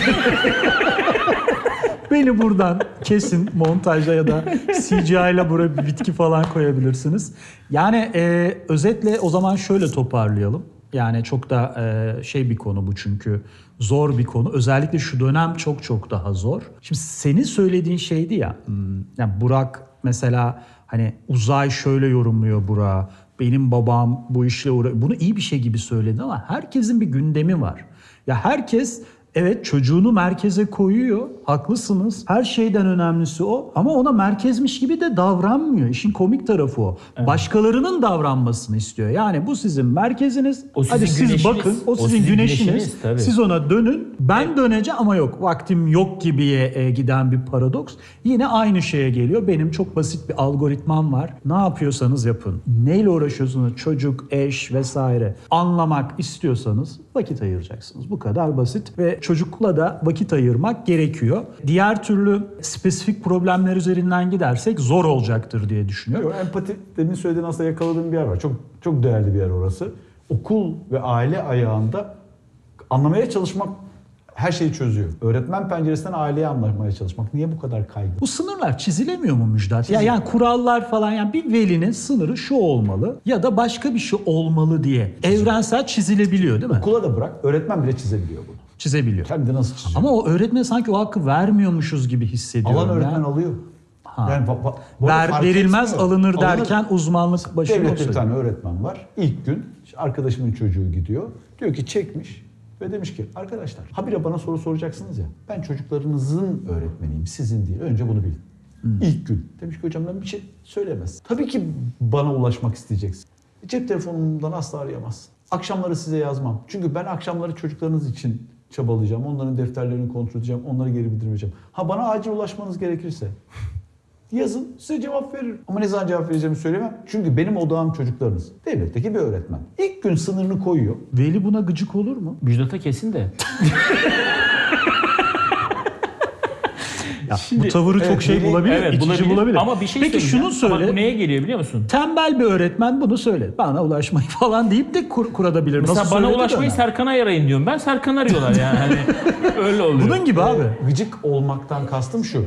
Beni buradan kesin montajla ya da CGI ile buraya bir bitki falan koyabilirsiniz. Yani e, özetle o zaman şöyle toparlayalım. Yani çok da e, şey bir konu bu çünkü zor bir konu. Özellikle şu dönem çok çok daha zor. Şimdi senin söylediğin şeydi ya. hmm, Yani Burak mesela hani uzay şöyle yorumluyor Burak. Benim babam bu işle uğra Bunu iyi bir şey gibi söyledin ama herkesin bir gündemi var. Ya herkes Evet çocuğunu merkeze koyuyor. Haklısınız. Her şeyden önemlisi o. Ama ona merkezmiş gibi de davranmıyor. İşin komik tarafı o. Başkalarının davranmasını istiyor. Yani bu sizin merkeziniz. O sizin Hadi siz güneşiniz. bakın. O O sizin, sizin güneşiniz. güneşiniz, tabii. Siz ona dönün. Ben döneceğim ama yok. Vaktim yok gibiye e, giden bir paradoks. Yine aynı şeye geliyor. Benim çok basit bir algoritmam var. Ne yapıyorsanız yapın. Neyle uğraşıyorsunuz? Çocuk, eş vesaire. Anlamak istiyorsanız vakit ayıracaksınız. Bu kadar basit ve çocukla da vakit ayırmak gerekiyor. Diğer türlü spesifik problemler üzerinden gidersek zor olacaktır diye düşünüyorum. Yok, empati demin söylediğin aslında yakaladığım bir yer var. Çok çok değerli bir yer orası. Okul ve aile ayağında anlamaya çalışmak her şeyi çözüyor. Öğretmen penceresinden aileyi anlamaya çalışmak. Niye bu kadar kaygı? Bu sınırlar çizilemiyor mu Müjdat? Ya yani kurallar falan yani bir velinin sınırı şu olmalı ya da başka bir şey olmalı diye evrensel çizilebiliyor değil mi? Okula da bırak, öğretmen bile çizebiliyor bunu. Çizebiliyor. Kendi nasıl çiziyor? Ama o öğretmene sanki o hakkı vermiyormuşuz gibi hissediyorum. Alan öğretmen alıyor. Yani va- bu arada Ver, verilmez etmiyor. alınır Alınır. derken uzmanlık başında Devlette bir tane öğretmen var. İlk gün işte arkadaşımın çocuğu gidiyor. Diyor ki çekmiş ve demiş ki arkadaşlar habire bana soru soracaksınız ya. Ben çocuklarınızın öğretmeniyim sizin değil. Önce bunu bilin. İlk gün. Demiş ki hocam ben bir şey söyleyemez. Tabii ki bana ulaşmak isteyeceksin. Cep telefonumdan asla arayamazsın. Akşamları size yazmam. Çünkü ben akşamları çocuklarınız için çabalayacağım. Onların defterlerini kontrol edeceğim. Onları geri bildirmeyeceğim. Ha bana acil ulaşmanız gerekirse Yazın size cevap veririm. Ama ne zaman cevap vereceğimi söylemem. Çünkü benim odağım çocuklarınız. Devletteki bir öğretmen. İlk gün sınırını koyuyor. Veli buna gıcık olur mu? Müjdat'a kesin de. Ya, bu tavırı çok evet, şey bulabilir, evet itici bulabilir. bulabilir. Ama bir şey Peki şunu söyle. Ama bu neye geliyor biliyor musun? Tembel bir öğretmen bunu söyle. Bana ulaşmayı falan deyip de kur, kuradabilir. Mesela Nasıl bana ulaşmayı önemli. Serkan'a arayın diyorum. Ben Serkan arıyorlar yani. Hani öyle oluyor. Bunun gibi abi. Gıcık olmaktan kastım şu.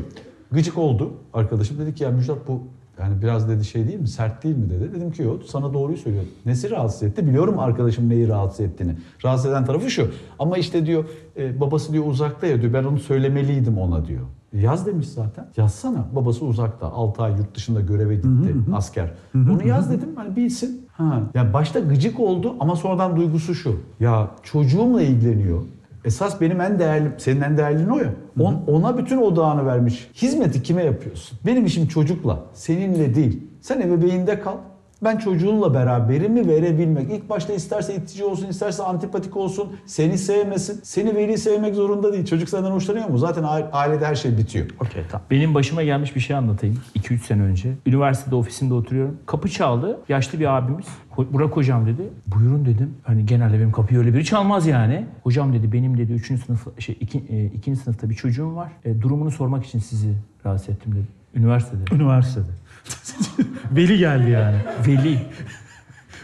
Gıcık oldu arkadaşım. Dedi ki ya Müjdat bu yani biraz dedi şey değil mi? Sert değil mi dedi. Dedim ki yok sana doğruyu söylüyor. Nesi rahatsız etti? Biliyorum arkadaşım neyi rahatsız ettiğini. Rahatsız eden tarafı şu. Ama işte diyor e, babası diyor uzakta ya diyor. Ben onu söylemeliydim ona diyor. Yaz demiş zaten. Yazsana. Babası uzakta. 6 ay yurt dışında göreve gitti. Asker. Onu yaz dedim. Hani bilsin. Ha. Ya başta gıcık oldu ama sonradan duygusu şu. Ya çocuğumla ilgileniyor. Esas benim en değerli, senin en değerlin o ya. On- ona bütün odağını vermiş. Hizmeti kime yapıyorsun? Benim işim çocukla, seninle değil. Sen ebeveynde kal. Ben çocuğunla beraberimi verebilmek. İlk başta isterse itici olsun, isterse antipatik olsun, seni sevmesin. Seni veli sevmek zorunda değil. Çocuk senden hoşlanıyor mu? Zaten aile- ailede her şey bitiyor. Okey tamam. Benim başıma gelmiş bir şey anlatayım. 2-3 sene önce. Üniversitede ofisinde oturuyorum. Kapı çaldı. Yaşlı bir abimiz. "Ho- Burak hocam dedi. Buyurun dedim. Hani genelde benim kapıyı öyle biri çalmaz yani. Hocam dedi benim dedi 3. sınıf şey 2. E, ikinci sınıfta bir çocuğum var. E, durumunu sormak için sizi rahatsız ettim dedi. Üniversitede. Üniversitede. Veli geldi yani. Veli.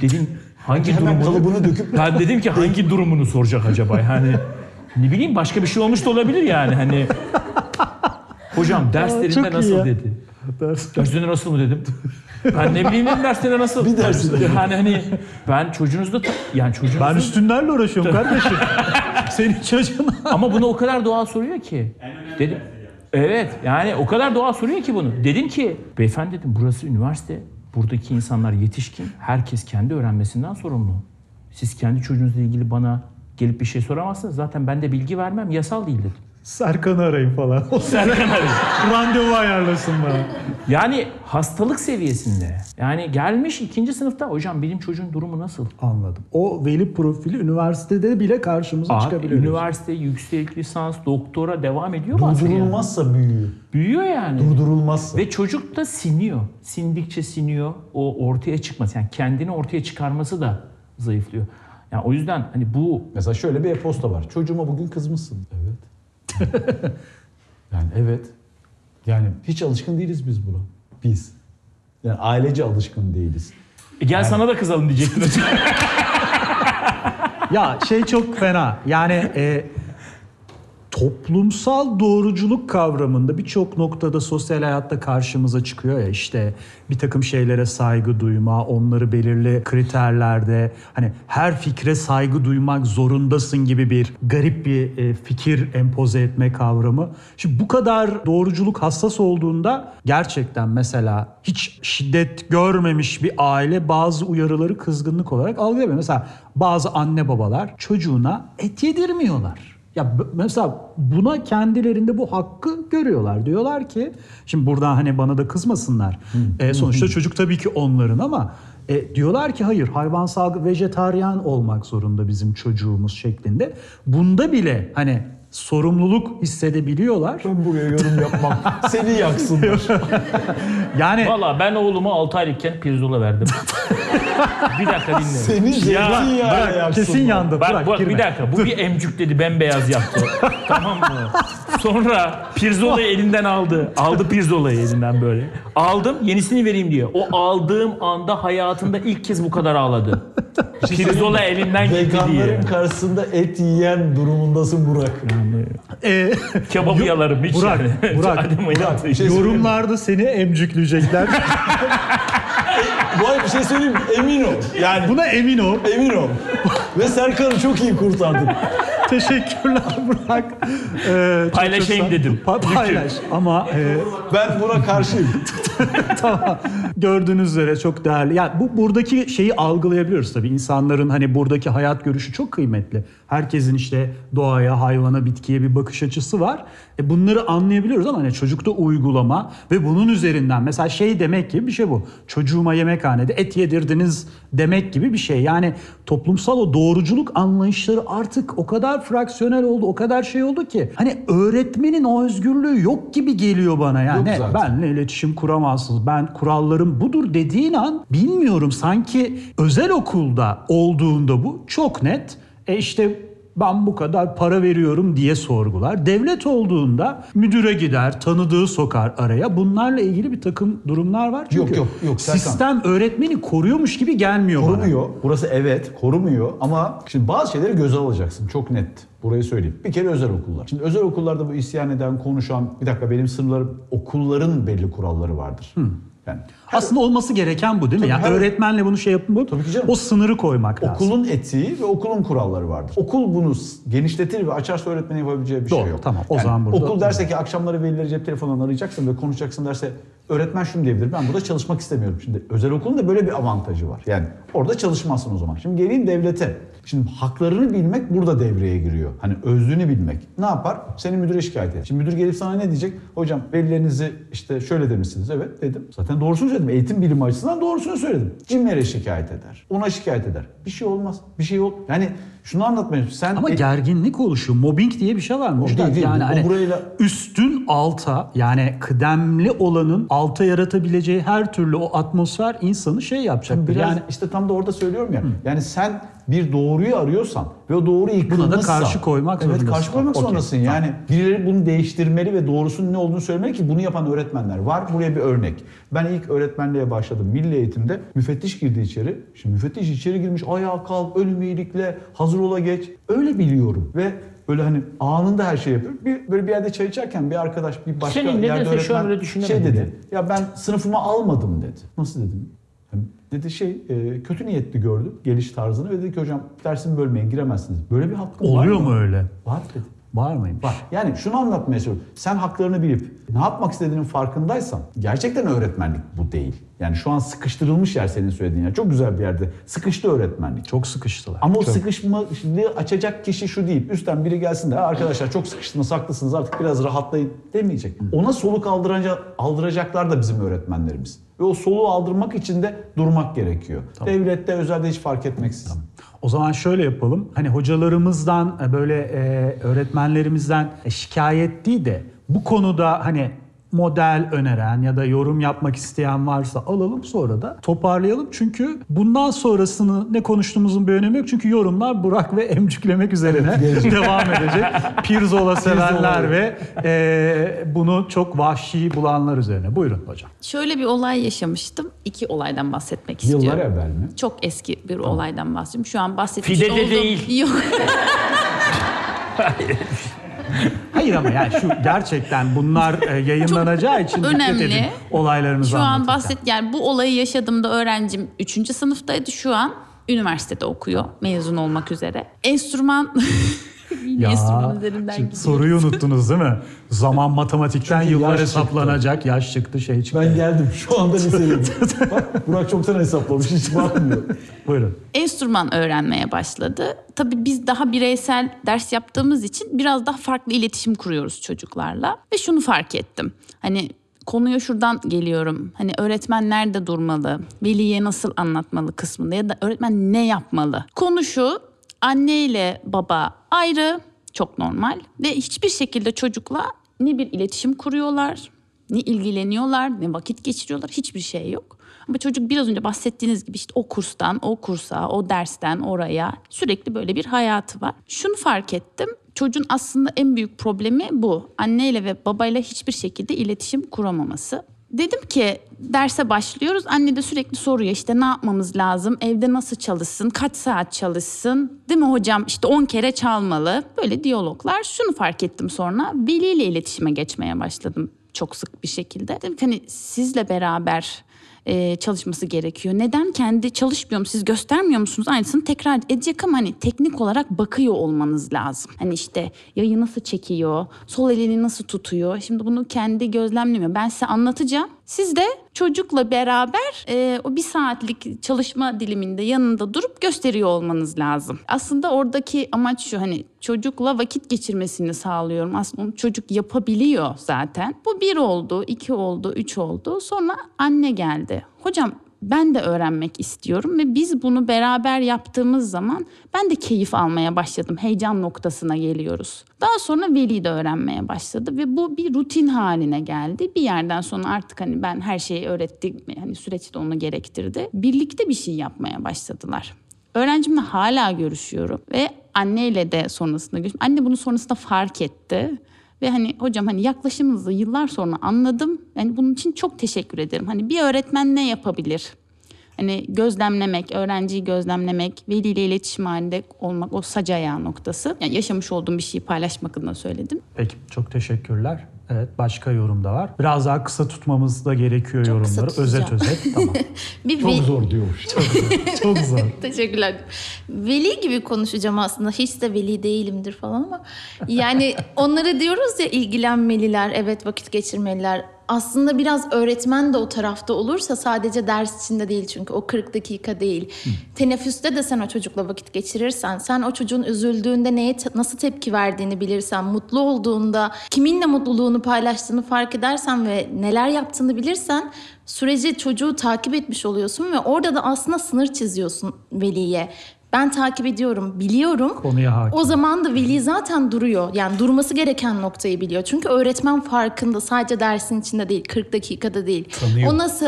Dedim hangi Hemen durumunu? kalıbını döküp Ben dedim ki hangi durumunu soracak acaba? Yani ne bileyim başka bir şey olmuş da olabilir yani hani. Hocam derslerinde nasıl ya. dedi. Ders- Derslerinde nasıl mı dedim. Ben ne bileyim dedim derslerinde nasıl. Bir dersinde. Yani hani ben çocuğunuzda yani çocuğunuzun Ben üstünlerle uğraşıyorum kardeşim. Senin çocuğun. ama bunu o kadar doğal soruyor ki. Dedim. Evet yani o kadar doğal soruyor ki bunu. Dedim ki beyefendi dedim burası üniversite. Buradaki insanlar yetişkin. Herkes kendi öğrenmesinden sorumlu. Siz kendi çocuğunuzla ilgili bana gelip bir şey soramazsınız. Zaten ben de bilgi vermem. Yasal değil dedim. Serkan'ı arayın falan. O Serkan arıyor. randevu ayarlasın bana. Yani hastalık seviyesinde. Yani gelmiş ikinci sınıfta hocam benim çocuğun durumu nasıl? Anladım. O veli profili üniversitede bile karşımıza Abi, çıkabiliyor. üniversite, yüksek lisans, doktora devam ediyor mu? Durdurulmazsa büyüyor. Büyüyor yani. Durdurulmazsa. Ve çocuk da siniyor. Sindikçe siniyor. O ortaya çıkması yani kendini ortaya çıkarması da zayıflıyor. Yani o yüzden hani bu Mesela şöyle bir e-posta var. Çocuğuma bugün kızmışsın. Evet. yani evet. Yani hiç alışkın değiliz biz buna. Biz. Yani ailece alışkın değiliz. E gel sana da kızalım diyecektin hocam. Ya şey çok fena. Yani e, toplumsal doğruculuk kavramında birçok noktada sosyal hayatta karşımıza çıkıyor ya işte bir takım şeylere saygı duyma, onları belirli kriterlerde hani her fikre saygı duymak zorundasın gibi bir garip bir e, fikir empoze etme kavramı. Şimdi bu kadar doğruculuk hassas olduğunda gerçekten mesela hiç şiddet görmemiş bir aile bazı uyarıları kızgınlık olarak algılamıyor. Mesela bazı anne babalar çocuğuna et yedirmiyorlar. Ya mesela buna kendilerinde bu hakkı görüyorlar. Diyorlar ki şimdi buradan hani bana da kızmasınlar. E, sonuçta çocuk tabii ki onların ama e, diyorlar ki hayır hayvansal vejetaryen olmak zorunda bizim çocuğumuz şeklinde. Bunda bile hani sorumluluk hissedebiliyorlar. Ben buraya yorum yapmam. Seni yaksınlar. Yani Valla ben oğluma 6 aylıkken pirzola verdim. bir dakika dinle. Seni zeytinyağıyla bırak, yaksınlar. kesin yandı. Bak, bırak, bak girme. bir dakika bu bir emcük dedi bembeyaz yaptı. tamam mı? Sonra pirzolayı elinden aldı. Aldı pirzolayı elinden böyle. Aldım yenisini vereyim diye. O aldığım anda hayatında ilk kez bu kadar ağladı. Pirzola elinden gitti diye. Veganların karşısında et yiyen durumundasın Burak. E, Kebabı yalarım hiç Burak, yani. Burak, bir şey yorumlarda seni emcükleyecekler. Bu arada bir şey söyleyeyim mi? Emin ol. Yani Buna emin ol. emin ol. Ve Serkan'ı çok iyi kurtardın. Teşekkürler Burak. Ee, çok Paylaşayım çok sağ- dedim. Pa- paylaş ama e, Ben buna karşıyım. tamam. Gördüğünüz üzere çok değerli. Ya bu buradaki şeyi algılayabiliyoruz tabii. İnsanların hani buradaki hayat görüşü çok kıymetli. Herkesin işte doğaya, hayvana, bitkiye bir bakış açısı var. E bunları anlayabiliyoruz ama hani çocukta uygulama ve bunun üzerinden mesela şey demek gibi bir şey bu. Çocuğuma yemekhanede et yedirdiniz demek gibi bir şey. Yani toplumsal o doğruculuk anlayışları artık o kadar fraksiyonel oldu, o kadar şey oldu ki hani öğretmenin o özgürlüğü yok gibi geliyor bana yani. Yok zaten. Ben benle iletişim kuramazsınız. Ben kurallarım budur dediğin an bilmiyorum sanki özel okulda olduğunda bu çok net. E işte ben bu kadar para veriyorum diye sorgular. Devlet olduğunda müdüre gider, tanıdığı sokar araya. Bunlarla ilgili bir takım durumlar var. Çünkü Yok, yok, yok, Serkan. sistem öğretmeni koruyormuş gibi gelmiyor bana. Korumuyor. Burası evet korumuyor ama şimdi bazı şeyleri göze alacaksın. Çok net. Burayı söyleyeyim. Bir kere özel okullar. Şimdi özel okullarda bu isyan eden, konuşan, bir dakika benim sınırlarım, okulların belli kuralları vardır. Yani Aslında olması gereken bu değil mi? Tabii, Yani her- öğretmenle bunu şey yapın bu. Tabii ki canım. O sınırı koymak lazım. Okulun etiği ve okulun kuralları vardır. Okul bunu s- genişletir ve açarsa öğretmenin yapabileceği bir Doğru, şey yok. tamam. O zaman burada- Okul derse ki akşamları velileri cep telefonundan arayacaksın ve konuşacaksın derse öğretmen şunu diyebilir. Ben burada çalışmak istemiyorum. Şimdi özel okulun da böyle bir avantajı var. Yani orada çalışmazsın o zaman. Şimdi geleyim devlete. Şimdi haklarını bilmek burada devreye giriyor. Hani özlüğünü bilmek. Ne yapar? Seni müdüre şikayet eder. Şimdi müdür gelip sana ne diyecek? Hocam velilerinizi işte şöyle demişsiniz. Evet dedim. Zaten doğrusunu söyledim. Eğitim bilimi açısından doğrusunu söyledim. Cimlere şikayet eder. Ona şikayet eder. Bir şey olmaz. Bir şey ol. Yani şunu anlatmaya Sen Ama e- gerginlik oluşuyor. Mobbing diye bir şey var mı? Değil, değil. Yani O hani burayla- üstün alta yani kıdemli olanın alta yaratabileceği her türlü o atmosfer insanı şey yapacaktır. Biraz Yani işte tam da orada söylüyorum ya. Yani sen bir doğruyu arıyorsan ve o doğru yıkılmışsa... karşı koymak Evet zorundasın. karşı koymak Okey, zorundasın. Yani birileri bunu değiştirmeli ve doğrusunun ne olduğunu söylemeli ki bunu yapan öğretmenler var. Buraya bir örnek. Ben ilk öğretmenliğe başladım. Milli eğitimde müfettiş girdi içeri. Şimdi müfettiş içeri girmiş ayağa kalk, ölüm iyilikle, hazır ola geç. Öyle biliyorum ve böyle hani anında her şey yapıyor. Bir, böyle bir yerde çay içerken bir arkadaş bir başka Senin yerde nedense şu an öğretmen öyle şey dedi. Ya ben sınıfıma almadım dedi. Nasıl dedim? Dedi şey e, kötü niyetli gördü geliş tarzını ve dedi ki hocam dersimi bölmeyin giremezsiniz. Böyle bir hakkım var oluyor mu öyle? Var dedi. Var mıymış? Var. Yani şunu anlatmaya çalışıyorum. Sen haklarını bilip ne yapmak istediğinin farkındaysan gerçekten öğretmenlik bu değil. Yani şu an sıkıştırılmış yer senin söylediğin yer. Çok güzel bir yerde. Sıkıştı öğretmenlik. Çok sıkıştılar. Ama o Çok. sıkışmayı açacak kişi şu değil. Üstten biri gelsin de "Ha, arkadaşlar çok sıkıştınız haklısınız artık biraz rahatlayın demeyecek. Ona soluk aldıracak, aldıracaklar da bizim öğretmenlerimiz. Ve o soluğu aldırmak için de durmak gerekiyor. Devlette, özelde hiç fark etmeksizin. O zaman şöyle yapalım. Hani hocalarımızdan e, böyle e, öğretmenlerimizden e, şikayet değil de bu konuda hani model öneren ya da yorum yapmak isteyen varsa alalım sonra da toparlayalım. Çünkü bundan sonrasını ne konuştuğumuzun bir önemi yok. Çünkü yorumlar Burak ve emcüklemek üzerine devam edecek. Pirzola sevenler ve e, bunu çok vahşi bulanlar üzerine. Buyurun hocam. Şöyle bir olay yaşamıştım. İki olaydan bahsetmek istiyorum. Yıllar evvel mi? Çok eski bir olaydan bahsediyorum. Şu an bahsetmiş Fide'de olduğum... değil. Yok. Hayır ama yani şu gerçekten bunlar e, yayınlanacağı için dikkat önemli. edin olaylarınızı Şu an anlatırken. bahset yani bu olayı yaşadığımda öğrencim 3. sınıftaydı. Şu an üniversitede okuyor. Mezun olmak üzere. Enstrüman Enstrüman üzerinden soruyu unuttunuz değil mi? Zaman matematikten Çünkü yıllar yaş hesaplanacak. Yaş çıktı, şey çıktı. Ben geldim. Şu anda lisedeyim. Bak Burak çoktan hesaplamış. Hiç bakmıyor. Buyurun. enstrüman öğrenmeye başladı. Tabii biz daha bireysel ders yaptığımız için biraz daha farklı iletişim kuruyoruz çocuklarla. Ve şunu fark ettim. Hani konuya şuradan geliyorum. Hani öğretmen nerede durmalı? Veliye nasıl anlatmalı kısmında ya da öğretmen ne yapmalı? Konu şu. Anne ile baba ayrı. Çok normal. Ve hiçbir şekilde çocukla ne bir iletişim kuruyorlar, ne ilgileniyorlar, ne vakit geçiriyorlar. Hiçbir şey yok. Ama çocuk biraz önce bahsettiğiniz gibi işte o kurstan, o kursa, o dersten oraya sürekli böyle bir hayatı var. Şunu fark ettim. Çocuğun aslında en büyük problemi bu. Anneyle ve babayla hiçbir şekilde iletişim kuramaması. Dedim ki derse başlıyoruz. Anne de sürekli soruyor işte ne yapmamız lazım? Evde nasıl çalışsın? Kaç saat çalışsın? Değil mi hocam? İşte 10 kere çalmalı. Böyle diyaloglar. Şunu fark ettim sonra. Veliyle iletişime geçmeye başladım çok sık bir şekilde. Dedim ki hani sizle beraber e, çalışması gerekiyor. Neden kendi çalışmıyor mu? Siz göstermiyor musunuz? Aynısını tekrar edecek ama hani teknik olarak bakıyor olmanız lazım. Hani işte yayı nasıl çekiyor, sol elini nasıl tutuyor. Şimdi bunu kendi gözlemlemiyor. Ben size anlatacağım. Siz de çocukla beraber e, o bir saatlik çalışma diliminde yanında durup gösteriyor olmanız lazım. Aslında oradaki amaç şu hani çocukla vakit geçirmesini sağlıyorum. Aslında çocuk yapabiliyor zaten. Bu bir oldu, iki oldu, üç oldu. Sonra anne geldi. Hocam ben de öğrenmek istiyorum ve biz bunu beraber yaptığımız zaman ben de keyif almaya başladım. Heyecan noktasına geliyoruz. Daha sonra Veli de öğrenmeye başladı ve bu bir rutin haline geldi. Bir yerden sonra artık hani ben her şeyi öğrettim. Hani süreç de onu gerektirdi. Birlikte bir şey yapmaya başladılar. Öğrencimle hala görüşüyorum ve anneyle de sonrasında görüşüyorum. Anne bunu sonrasında fark etti. Ve hani hocam hani yaklaşımınızı yıllar sonra anladım. Yani bunun için çok teşekkür ederim. Hani bir öğretmen ne yapabilir? Hani gözlemlemek, öğrenciyi gözlemlemek, veliyle iletişim halinde olmak o sac ayağı noktası. Yani yaşamış olduğum bir şeyi paylaşmak adına söyledim. Peki çok teşekkürler. Evet başka yorum da var. Biraz daha kısa tutmamız da gerekiyor Çok kısa yorumları. Özet tutacağım. özet. Tamam. Bir Çok zor diyormuş. Çok zor. Teşekkürler. Veli gibi konuşacağım aslında. Hiç de veli değilimdir falan ama. Yani onlara diyoruz ya ilgilenmeliler, evet vakit geçirmeliler. Aslında biraz öğretmen de o tarafta olursa sadece ders içinde değil çünkü o 40 dakika değil. Teneffüste de sen o çocukla vakit geçirirsen, sen o çocuğun üzüldüğünde neye nasıl tepki verdiğini bilirsen, mutlu olduğunda kiminle mutluluğunu paylaştığını fark edersen ve neler yaptığını bilirsen süreci çocuğu takip etmiş oluyorsun ve orada da aslında sınır çiziyorsun veliye. Ben takip ediyorum, biliyorum. Konuya hakim. O zaman da veli zaten duruyor. Yani durması gereken noktayı biliyor. Çünkü öğretmen farkında sadece dersin içinde değil, 40 dakikada değil. Tanıyor. O nasıl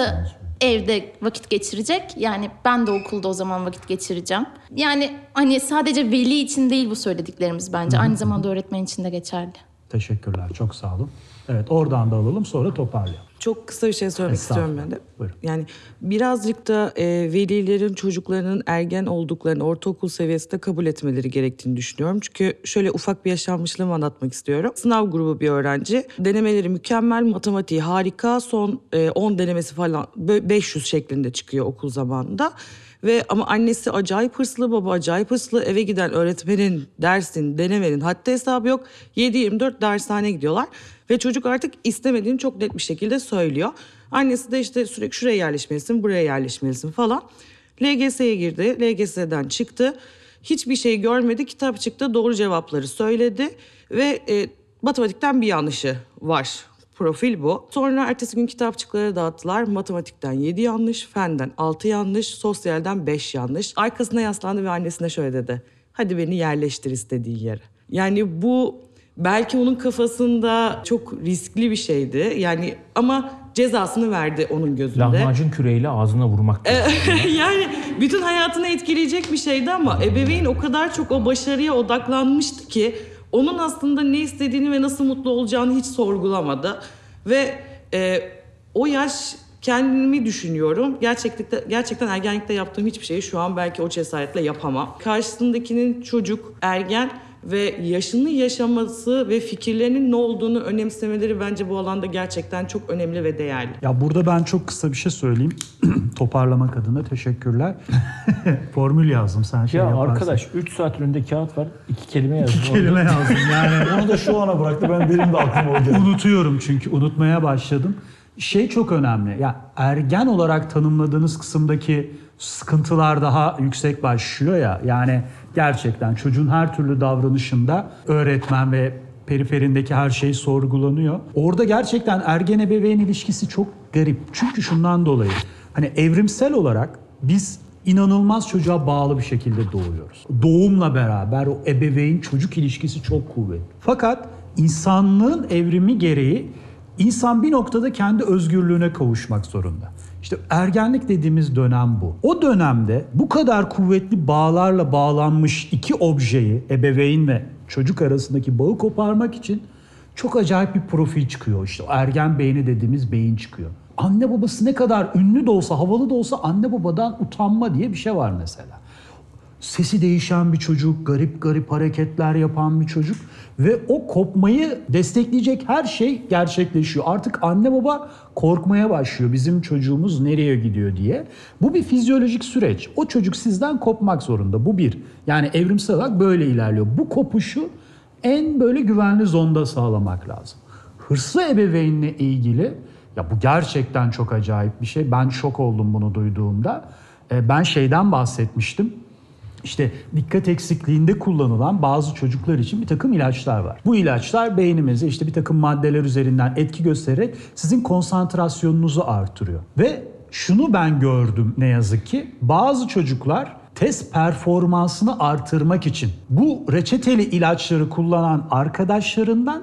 evde vakit geçirecek? Yani ben de okulda o zaman vakit geçireceğim. Yani hani sadece veli için değil bu söylediklerimiz bence. Aynı zamanda öğretmen için de geçerli. Teşekkürler. Çok sağ olun. Evet oradan da alalım sonra toparlayalım. Çok kısa bir şey söylemek istiyorum ben de. Buyurun. Yani birazcık da e, velilerin çocuklarının ergen olduklarını ortaokul seviyesinde kabul etmeleri gerektiğini düşünüyorum. Çünkü şöyle ufak bir yaşanmışlığımı anlatmak istiyorum. Sınav grubu bir öğrenci. Denemeleri mükemmel, matematiği harika. Son e, 10 denemesi falan bö- 500 şeklinde çıkıyor okul zamanında. Ve ama annesi acayip hırslı, baba acayip hırslı. Eve giden öğretmenin, dersin, denemenin hatta hesabı yok. 7-24 dershaneye gidiyorlar. Ve çocuk artık istemediğini çok net bir şekilde söylüyor. Annesi de işte sürekli şuraya yerleşmelisin, buraya yerleşmelisin falan. LGS'ye girdi, LGS'den çıktı. Hiçbir şey görmedi, kitap çıktı, doğru cevapları söyledi. Ve e, matematikten bir yanlışı var. Profil bu. Sonra ertesi gün kitapçıkları dağıttılar. Matematikten 7 yanlış, fenden 6 yanlış, sosyalden 5 yanlış. Arkasına yaslandı ve annesine şöyle dedi. Hadi beni yerleştir istediğin yere. Yani bu belki onun kafasında çok riskli bir şeydi. Yani ama cezasını verdi onun gözünde. Lahmacun küreğiyle ağzına vurmak. yani bütün hayatını etkileyecek bir şeydi ama ebeveyn o kadar çok o başarıya odaklanmıştı ki onun aslında ne istediğini ve nasıl mutlu olacağını hiç sorgulamadı ve e, o yaş kendimi düşünüyorum. Gerçekten gerçekten ergenlikte yaptığım hiçbir şeyi şu an belki o cesaretle yapamam. Karşısındakinin çocuk, ergen ve yaşını yaşaması ve fikirlerinin ne olduğunu önemsemeleri bence bu alanda gerçekten çok önemli ve değerli. Ya burada ben çok kısa bir şey söyleyeyim. Toparlamak adına teşekkürler. Formül yazdım sen şey ya yaparsın. arkadaş 3 saat önünde kağıt var. iki kelime yazdım. İki kelime yazdım yani. Onu da şu ana bıraktı. Ben benim de aklıma o geldi. Unutuyorum çünkü unutmaya başladım. Şey çok önemli. Ya ergen olarak tanımladığınız kısımdaki sıkıntılar daha yüksek başlıyor ya. Yani gerçekten çocuğun her türlü davranışında öğretmen ve periferindeki her şey sorgulanıyor. Orada gerçekten ergen ebeveyn ilişkisi çok garip. Çünkü şundan dolayı hani evrimsel olarak biz inanılmaz çocuğa bağlı bir şekilde doğuyoruz. Doğumla beraber o ebeveyn çocuk ilişkisi çok kuvvetli. Fakat insanlığın evrimi gereği insan bir noktada kendi özgürlüğüne kavuşmak zorunda. İşte ergenlik dediğimiz dönem bu. O dönemde bu kadar kuvvetli bağlarla bağlanmış iki objeyi ebeveyn ve çocuk arasındaki bağı koparmak için çok acayip bir profil çıkıyor. İşte ergen beyni dediğimiz beyin çıkıyor. Anne babası ne kadar ünlü de olsa, havalı da olsa anne babadan utanma diye bir şey var mesela. Sesi değişen bir çocuk, garip garip hareketler yapan bir çocuk ve o kopmayı destekleyecek her şey gerçekleşiyor. Artık anne baba korkmaya başlıyor bizim çocuğumuz nereye gidiyor diye. Bu bir fizyolojik süreç. O çocuk sizden kopmak zorunda. Bu bir. Yani evrimsel olarak böyle ilerliyor. Bu kopuşu en böyle güvenli zonda sağlamak lazım. Hırslı ebeveynle ilgili ya bu gerçekten çok acayip bir şey. Ben şok oldum bunu duyduğumda. E, Ben şeyden bahsetmiştim. İşte dikkat eksikliğinde kullanılan bazı çocuklar için bir takım ilaçlar var. Bu ilaçlar beynimize işte bir takım maddeler üzerinden etki göstererek sizin konsantrasyonunuzu artırıyor. Ve şunu ben gördüm ne yazık ki bazı çocuklar test performansını artırmak için bu reçeteli ilaçları kullanan arkadaşlarından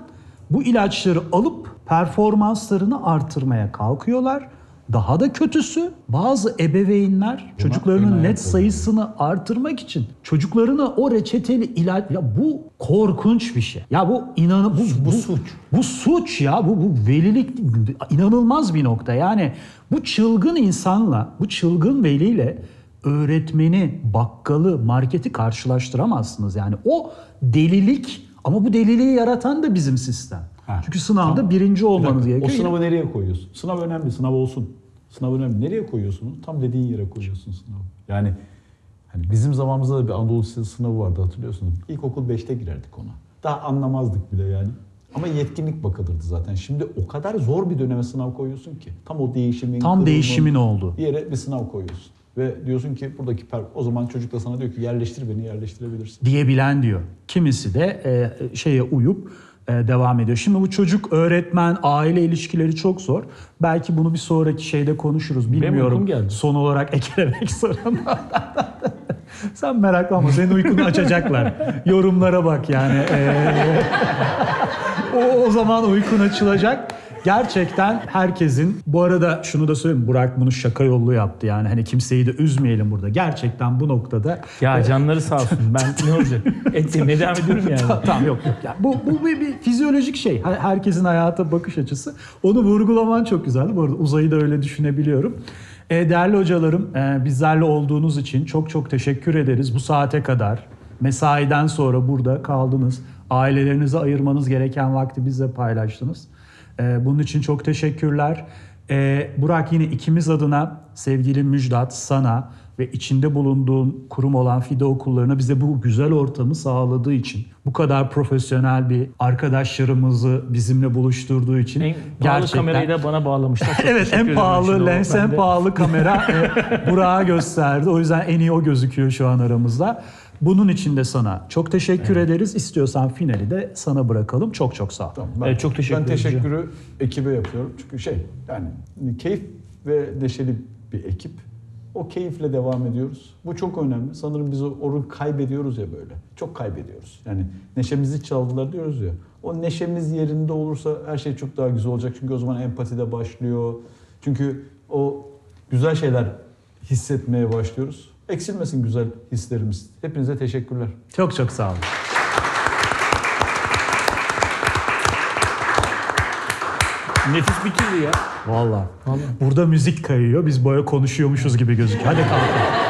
bu ilaçları alıp performanslarını artırmaya kalkıyorlar. Daha da kötüsü bazı ebeveynler çocuklarının ön ayak net sayısını artırmak için çocuklarına o reçeteli ilaç ya bu korkunç bir şey. Ya bu inanı bu, bu, suç. Bu suç ya bu bu velilik inanılmaz bir nokta. Yani bu çılgın insanla, bu çılgın veliyle öğretmeni, bakkalı, marketi karşılaştıramazsınız. Yani o delilik ama bu deliliği yaratan da bizim sistem. Ha, Çünkü sınavda tamam. birinci Bir olmanız dakika, gerekiyor. O sınavı nereye koyuyorsun? Sınav önemli, sınav olsun. Sınav önemli. Nereye koyuyorsunuz? Tam dediğin yere koyuyorsun sınavı. Yani hani bizim zamanımızda da bir Anadolu Lisesi sınavı vardı hatırlıyorsunuz. İlkokul 5'te girerdik ona. Daha anlamazdık bile yani. Ama yetkinlik bakılırdı zaten. Şimdi o kadar zor bir döneme sınav koyuyorsun ki. Tam o değişimin, Tam değişimin olduğu. Bir yere bir sınav koyuyorsun. Ve diyorsun ki buradaki per... o zaman çocuk da sana diyor ki yerleştir beni yerleştirebilirsin. diyebilen diyor. Kimisi de e, şeye uyup devam ediyor. Şimdi bu çocuk, öğretmen, aile ilişkileri çok zor. Belki bunu bir sonraki şeyde konuşuruz. Bilmiyorum. Son olarak eklemek zorunda. Sen meraklanma. Senin uykunu açacaklar. Yorumlara bak yani. E, o, o zaman uykun açılacak. Gerçekten herkesin bu arada şunu da söyleyeyim Burak bunu şaka yollu yaptı yani hani kimseyi de üzmeyelim burada. Gerçekten bu noktada Ya canları sağ olsun. Ben ne olacak? Et yemeye devam ediyorum yani. tamam yok yok. Yani bu bu bir, bir fizyolojik şey. Her- Herkesin hayata bakış açısı. Onu vurgulaman çok güzeldi. Bu arada uzayı da öyle düşünebiliyorum. E, değerli hocalarım, e, bizlerle olduğunuz için çok çok teşekkür ederiz. Bu saate kadar mesaiden sonra burada kaldınız. Ailelerinize ayırmanız gereken vakti bizle paylaştınız. E, bunun için çok teşekkürler. E, Burak yine ikimiz adına sevgili Müjdat sana ve içinde bulunduğun kurum olan FİDE okullarına bize bu güzel ortamı sağladığı için, bu kadar profesyonel bir arkadaşlarımızı bizimle buluşturduğu için En pahalı kamerayı da bana bağlamışlar. Evet en pahalı lens en pahalı kamera e, Burak'a gösterdi. O yüzden en iyi o gözüküyor şu an aramızda. Bunun için de sana çok teşekkür ederiz. İstiyorsan finali de sana bırakalım. Çok çok sağ ol. Tamam, ben, Evet, çok teşekkür Ben teşekkürü ekibe yapıyorum. Çünkü şey yani keyif ve neşeli bir ekip. O keyifle devam ediyoruz. Bu çok önemli. Sanırım biz onu kaybediyoruz ya böyle. Çok kaybediyoruz. Yani neşemizi çaldılar diyoruz ya. O neşemiz yerinde olursa her şey çok daha güzel olacak. Çünkü o zaman empati de başlıyor. Çünkü o güzel şeyler hissetmeye başlıyoruz. Eksilmesin güzel hislerimiz. Hepinize teşekkürler. Çok çok sağ olun. Nefis bitirdi ya. Vallahi. Burada müzik kayıyor. Biz böyle konuşuyormuşuz gibi gözüküyor. Hadi kalkalım.